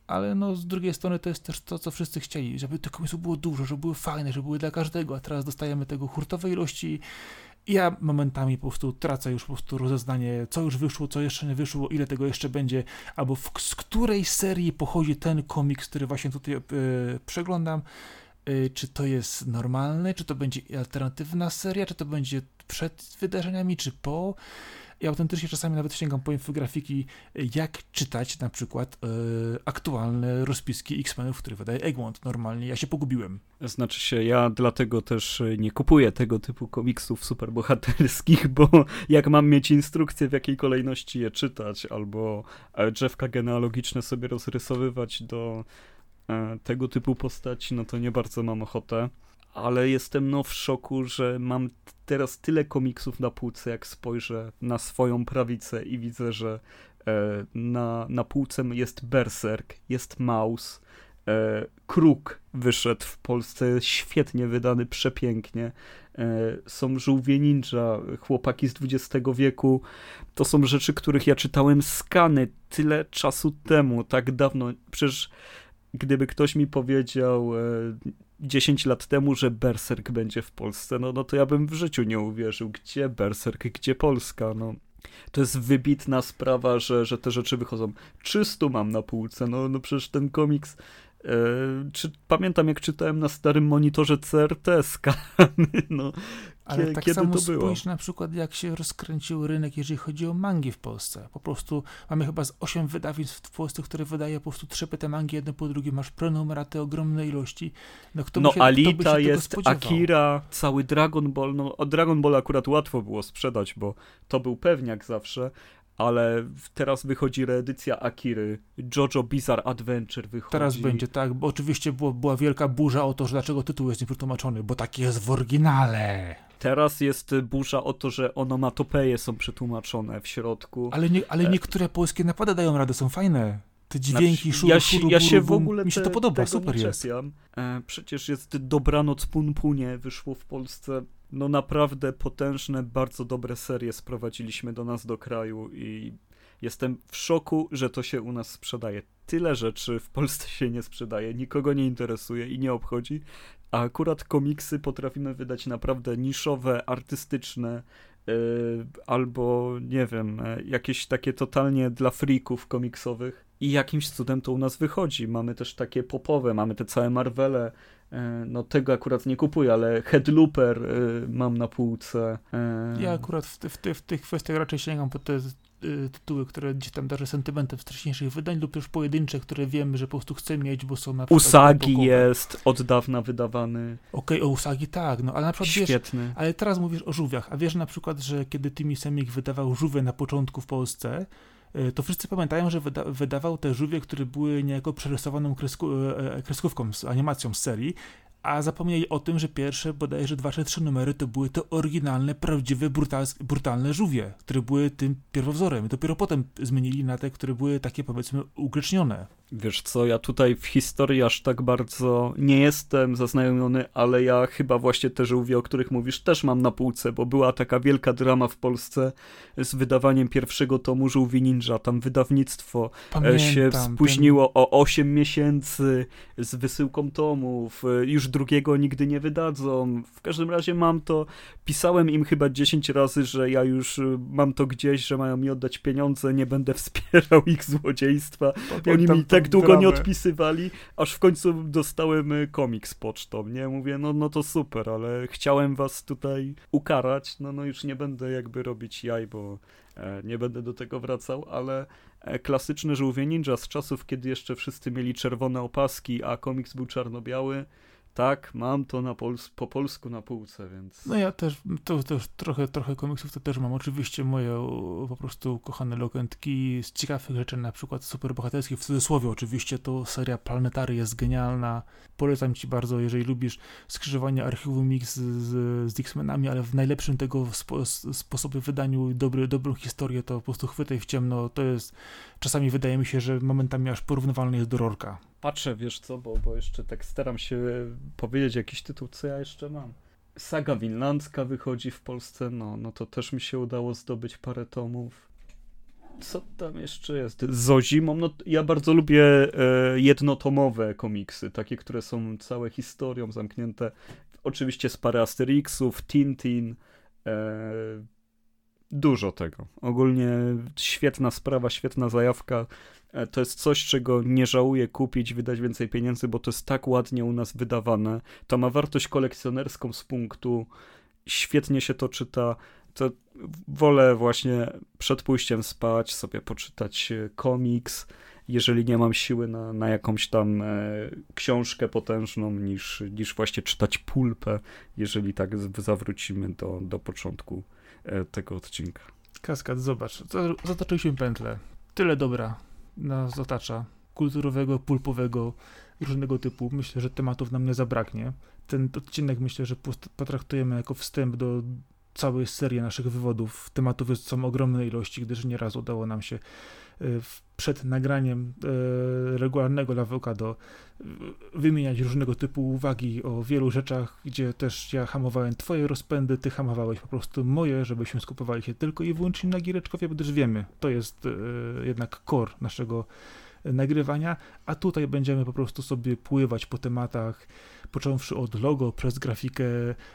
ale no z drugiej strony to jest też to, co wszyscy chcieli, żeby tych komiksów było dużo, żeby były fajne, żeby były dla każdego, a teraz dostajemy tego hurtowej ilości ja momentami po prostu tracę już po prostu rozeznanie, co już wyszło, co jeszcze nie wyszło, ile tego jeszcze będzie, albo w, z której serii pochodzi ten komiks, który właśnie tutaj e, przeglądam. E, czy to jest normalne, czy to będzie alternatywna seria, czy to będzie przed wydarzeniami, czy po. I autentycznie czasami nawet sięgam po infografiki, jak czytać na przykład e, aktualne rozpiski X-Menów, które wydaje Egmont. Normalnie ja się pogubiłem. Znaczy się, ja dlatego też nie kupuję tego typu komiksów superbohaterskich, bo jak mam mieć instrukcję, w jakiej kolejności je czytać, albo e, drzewka genealogiczne sobie rozrysowywać do e, tego typu postaci, no to nie bardzo mam ochotę ale jestem no w szoku, że mam teraz tyle komiksów na półce, jak spojrzę na swoją prawicę i widzę, że e, na, na półce jest Berserk, jest Maus, e, Kruk wyszedł w Polsce, świetnie wydany, przepięknie. E, są żółwie ninja, chłopaki z XX wieku. To są rzeczy, których ja czytałem skany tyle czasu temu, tak dawno. Przecież gdyby ktoś mi powiedział, e, 10 lat temu, że Berserk będzie w Polsce, no, no to ja bym w życiu nie uwierzył. Gdzie Berserk, gdzie Polska, no. To jest wybitna sprawa, że, że te rzeczy wychodzą. 300 mam na półce, no, no przecież ten komiks czy pamiętam, jak czytałem na starym monitorze CRT skany, no, ale tak kiedy samo to było? spójrz na przykład, jak się rozkręcił rynek, jeżeli chodzi o mangi w Polsce. Po prostu mamy chyba z 8 wydawnictw w Polsce, które wydaje po prostu trzy te mangi, jedno po drugim, masz prenumeraty ogromnej ilości. No, kto no się, Alita kto jest, Akira, cały Dragon Ball. No, o Dragon Ball akurat łatwo było sprzedać, bo to był pewniak zawsze, ale teraz wychodzi reedycja Akiry, JoJo Bizarre Adventure wychodzi. Teraz będzie, tak, bo oczywiście było, była wielka burza o to, że dlaczego tytuł jest nieprzetłumaczony, bo taki jest w oryginale. Teraz jest burza o to, że onomatopeje są przetłumaczone w środku. Ale, nie, ale e, niektóre polskie napady dają radę, są fajne. Te dźwięki, znaczy, ja, szuru, ja się w ogóle mi się te, to podoba, super jest. E, przecież jest Dobranoc Punpunie, wyszło w Polsce. No naprawdę potężne, bardzo dobre serie sprowadziliśmy do nas do kraju i jestem w szoku, że to się u nas sprzedaje. Tyle rzeczy w Polsce się nie sprzedaje, nikogo nie interesuje i nie obchodzi, a akurat komiksy potrafimy wydać naprawdę niszowe, artystyczne, yy, albo nie wiem, e, jakieś takie totalnie dla freaków komiksowych i jakimś cudem to u nas wychodzi. Mamy też takie popowe, mamy te całe Marvele, no tego akurat nie kupuję, ale Headlooper mam na półce. Ja akurat w, w, w tych kwestiach raczej sięgam po te tytuły, które gdzieś tam darzę sentymentem wcześniejszych wydań lub też pojedyncze, które wiemy, że po prostu chcę mieć, bo są na przykład... Usagi jest od dawna wydawany. Okej, okay, o Usagi tak, no ale na przykład Świetny. wiesz, ale teraz mówisz o żółwiach, a wiesz na przykład, że kiedy Timmy Semik wydawał żółwie na początku w Polsce, to wszyscy pamiętają, że wyda wydawał te żółwie, które były niejako przerysowaną kresku e, e, kreskówką, z animacją z serii, a zapomnieli o tym, że pierwsze bodajże dwa czy trzy numery to były te oryginalne, prawdziwe, brutalne żółwie, które były tym pierwowzorem. Dopiero potem zmienili na te, które były takie powiedzmy ugrecznione. Wiesz co, ja tutaj w historii aż tak bardzo nie jestem zaznajomiony, ale ja chyba właśnie te żółwie, o których mówisz, też mam na półce, bo była taka wielka drama w Polsce z wydawaniem pierwszego tomu Żółwi Ninja. Tam wydawnictwo e, Pamiętam, się spóźniło ten... o 8 miesięcy z wysyłką tomów. E, już drugiego nigdy nie wydadzą. W każdym razie mam to, pisałem im chyba 10 razy, że ja już e, mam to gdzieś, że mają mi oddać pieniądze, nie będę wspierał ich złodziejstwa. Pamiętam, Oni mi tak długo nie odpisywali, aż w końcu dostałem y, komiks pocztą, nie? Mówię, no, no to super, ale chciałem was tutaj ukarać, no, no już nie będę jakby robić jaj, bo e, nie będę do tego wracał, ale e, klasyczne żółwie ninja z czasów, kiedy jeszcze wszyscy mieli czerwone opaski, a komiks był czarno-biały, Tak, mam to na pols po polsku na półce, więc... No ja też, to też trochę, trochę komiksów to też mam. Oczywiście moje po prostu kochane lokentki z ciekawych rzeczy, na przykład superbohaterskich, w cudzysłowie oczywiście, to seria Planetary jest genialna. Polecam ci bardzo, jeżeli lubisz skrzyżowanie archiwum Mix z, z X-Menami, ale w najlepszym tego spo, sposobie wydaniu dobry, dobrą historię, to po prostu chwytaj w ciemno. To jest, czasami wydaje mi się, że momentami aż porównywalny jest do Rorka patrzę, wiesz co, bo, bo jeszcze tak staram się powiedzieć jakiś tytuł, co ja jeszcze mam. Saga Winlandzka wychodzi w Polsce, no, no to też mi się udało zdobyć parę tomów. Co tam jeszcze jest? Z zimą, no ja bardzo lubię e, jednotomowe komiksy, takie, które są całe historią zamknięte. Oczywiście z parę Asterixów, Tintin, e, dużo tego. Ogólnie świetna sprawa, świetna zajawka. E, to jest coś, czego nie żałuję kupić, wydać więcej pieniędzy, bo to jest tak ładnie u nas wydawane. To ma wartość kolekcjonerską z punktu. Świetnie się to czyta. To wolę właśnie przed pójściem spać sobie poczytać e, komiks, jeżeli nie mam siły na, na jakąś tam e, książkę potężną, niż, niż właśnie czytać pulpę, jeżeli tak zawrócimy do, do początku e, tego odcinka. Kaskad, zobacz, zatoczyliśmy pętlę. Tyle dobra nas otacza, kulturowego, pulpowego, różnego typu. Myślę, że tematów nam nie zabraknie. Ten odcinek myślę, że potraktujemy jako wstęp do całej serii naszych wywodów. Tematów są ogromne ilości, gdyż nieraz udało nam się przed nagraniem e, regularnego Lawokado e, wymieniać różnego typu uwagi o wielu rzeczach, gdzie też ja hamowałem twoje rozpędy, ty hamowałeś po prostu moje, żebyśmy skupowali się tylko i wyłącznie na Giereczkowie, gdyż wiemy, to jest jednak core naszego nagrywania, a tutaj będziemy po prostu sobie pływać po tematach, począwszy od logo, przez grafikę,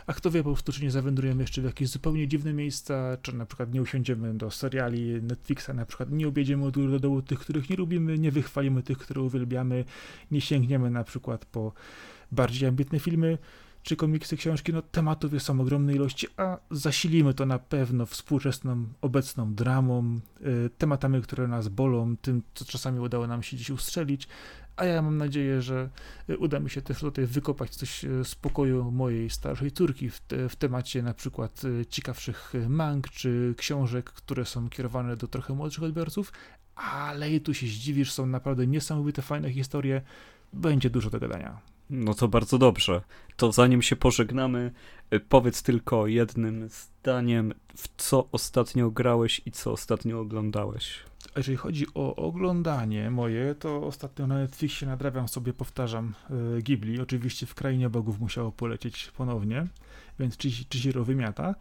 a kto wie po prostu, czy nie zawędrujemy jeszcze w jakieś zupełnie dziwne miejsca, czy na przykład nie usiądziemy do seriali Netflixa, na przykład nie objedziemy od góry do dołu tych, których nie lubimy, nie wychwalimy tych, które uwielbiamy, nie sięgniemy na przykład po bardziej ambitne filmy, czy komiksy, książki, no tematów jest są ogromnej ilości, a zasilimy to na pewno współczesną, obecną dramą, y, tematami, które nas bolą, tym, co czasami udało nam się dziś ustrzelić, a ja mam nadzieję, że y, uda mi się też tutaj wykopać coś y, z pokoju mojej starszej córki w, te, w temacie na przykład ciekawszych mang czy książek, które są kierowane do trochę młodszych odbiorców, ale i tu się zdziwisz, są naprawdę niesamowite, fajne historie, będzie dużo do gadania. No to bardzo dobrze. To zanim się pożegnamy, y, powiedz tylko jednym zdaniem, w co ostatnio grałeś i co ostatnio oglądałeś. Jeżeli chodzi o oglądanie moje, to ostatnio na Netflixie nadrabiam sobie, powtarzam, y, Ghibli. Oczywiście w Krainie Bogów musiało polecieć ponownie, więc Chihiro wymiata.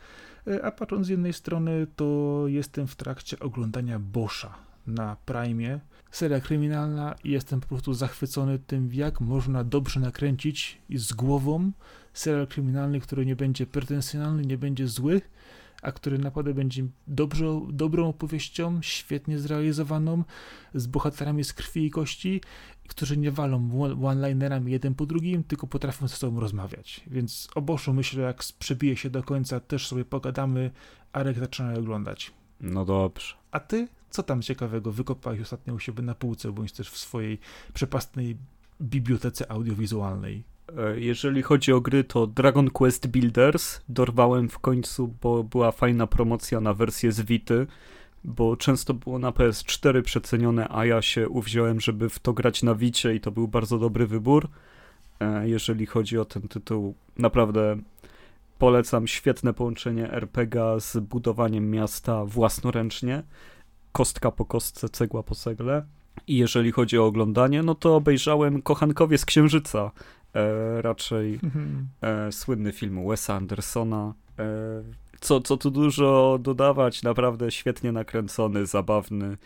Y, a patrząc z jednej strony, to jestem w trakcie oglądania Boscha na Prime seria kryminalna i jestem po prostu zachwycony tym, jak można dobrze nakręcić i z głową serial kryminalny, który nie będzie pretensjonalny, nie będzie zły, a który naprawdę będzie dobrze, dobrą opowieścią, świetnie zrealizowaną, z bohaterami z krwi i kości, którzy nie walą one-linerami jeden po drugim, tylko potrafią ze sobą rozmawiać. Więc o Boszu myślę, jak przebije się do końca, też sobie pogadamy, Arek zaczyna oglądać. No dobrze. A ty? Co tam ciekawego wykopałeś ostatnio u siebie na półce, bądź też w swojej przepastnej bibliotece audiowizualnej? E, jeżeli chodzi o gry, to Dragon Quest Builders dorwałem w końcu, bo była fajna promocja na wersję z Vity, bo często było na PS4 przecenione, a ja się uwziąłem, żeby w to grać na Vicie i to był bardzo dobry wybór. E, jeżeli chodzi o ten tytuł, naprawdę polecam świetne połączenie RPG z budowaniem miasta własnoręcznie kostka po kostce, cegła po cegle. I jeżeli chodzi o oglądanie, no to obejrzałem Kochankowie z Księżyca, e, raczej mhm. e, słynny film Wesa Andersona. E, co, co tu dużo dodawać, naprawdę świetnie nakręcony, zabawny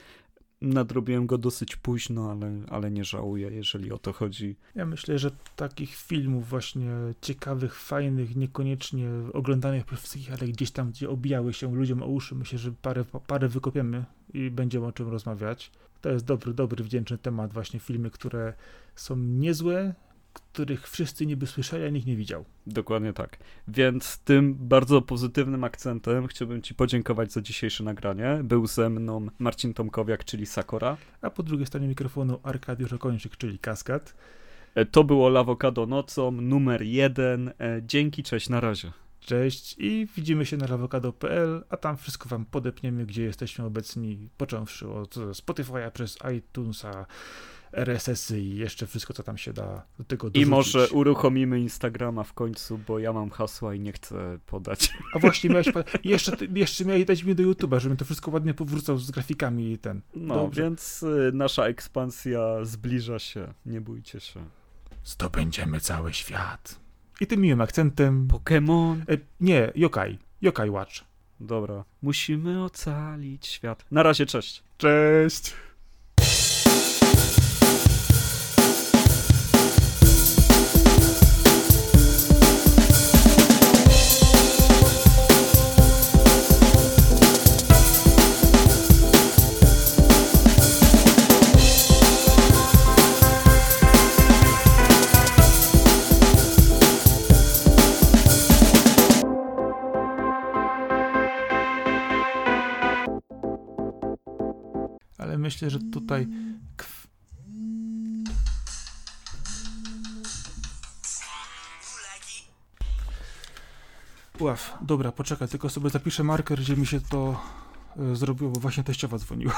nadrobiłem go dosyć późno, ale, ale nie żałuję, jeżeli o to chodzi. Ja myślę, że takich filmów właśnie ciekawych, fajnych, niekoniecznie oglądanych przez wszystkich, ale gdzieś tam, gdzie obijały się ludziom o uszy, myślę, że parę, parę wykopiemy i będziemy o czym rozmawiać. To jest dobry, dobry, wdzięczny temat, właśnie filmy, które są niezłe, których wszyscy niby słyszeli, a nikt nie widział. Dokładnie tak. Więc tym bardzo pozytywnym akcentem chciałbym Ci podziękować za dzisiejsze nagranie. Był ze mną Marcin Tomkowiak, czyli Sakora. A po drugiej stronie mikrofonu Arkadiusz Okończyk, czyli Kaskad. E, to było Lawokado nocą, numer jeden. E, dzięki, cześć, na razie. Cześć i widzimy się na lawokado.pl, a tam wszystko wam podepniemy, gdzie jesteśmy obecni, począwszy od Spotify'a przez iTunesa, RSS-y i jeszcze wszystko, co tam się da do tego dorzucić. I może uruchomimy Instagrama w końcu, bo ja mam hasła i nie chcę podać. A właśnie, miałeś, jeszcze, jeszcze miałeś dać mi do YouTube'a, żebym to wszystko ładnie powrócał z grafikami i ten. No, Dobrze. więc y, nasza ekspansja zbliża się, nie bójcie się. Zdobędziemy cały świat. I tym miłym akcentem... Pokémon. E, nie, Yokai. Yokai Watch. Dobra. Musimy ocalić świat. Na razie, cześć. Cześć. Myślę, że tutaj. Ław, dobra, poczekaj, tylko sobie zapiszę marker, gdzie mi się to e, zrobiło, bo właśnie teściowa dzwoniła.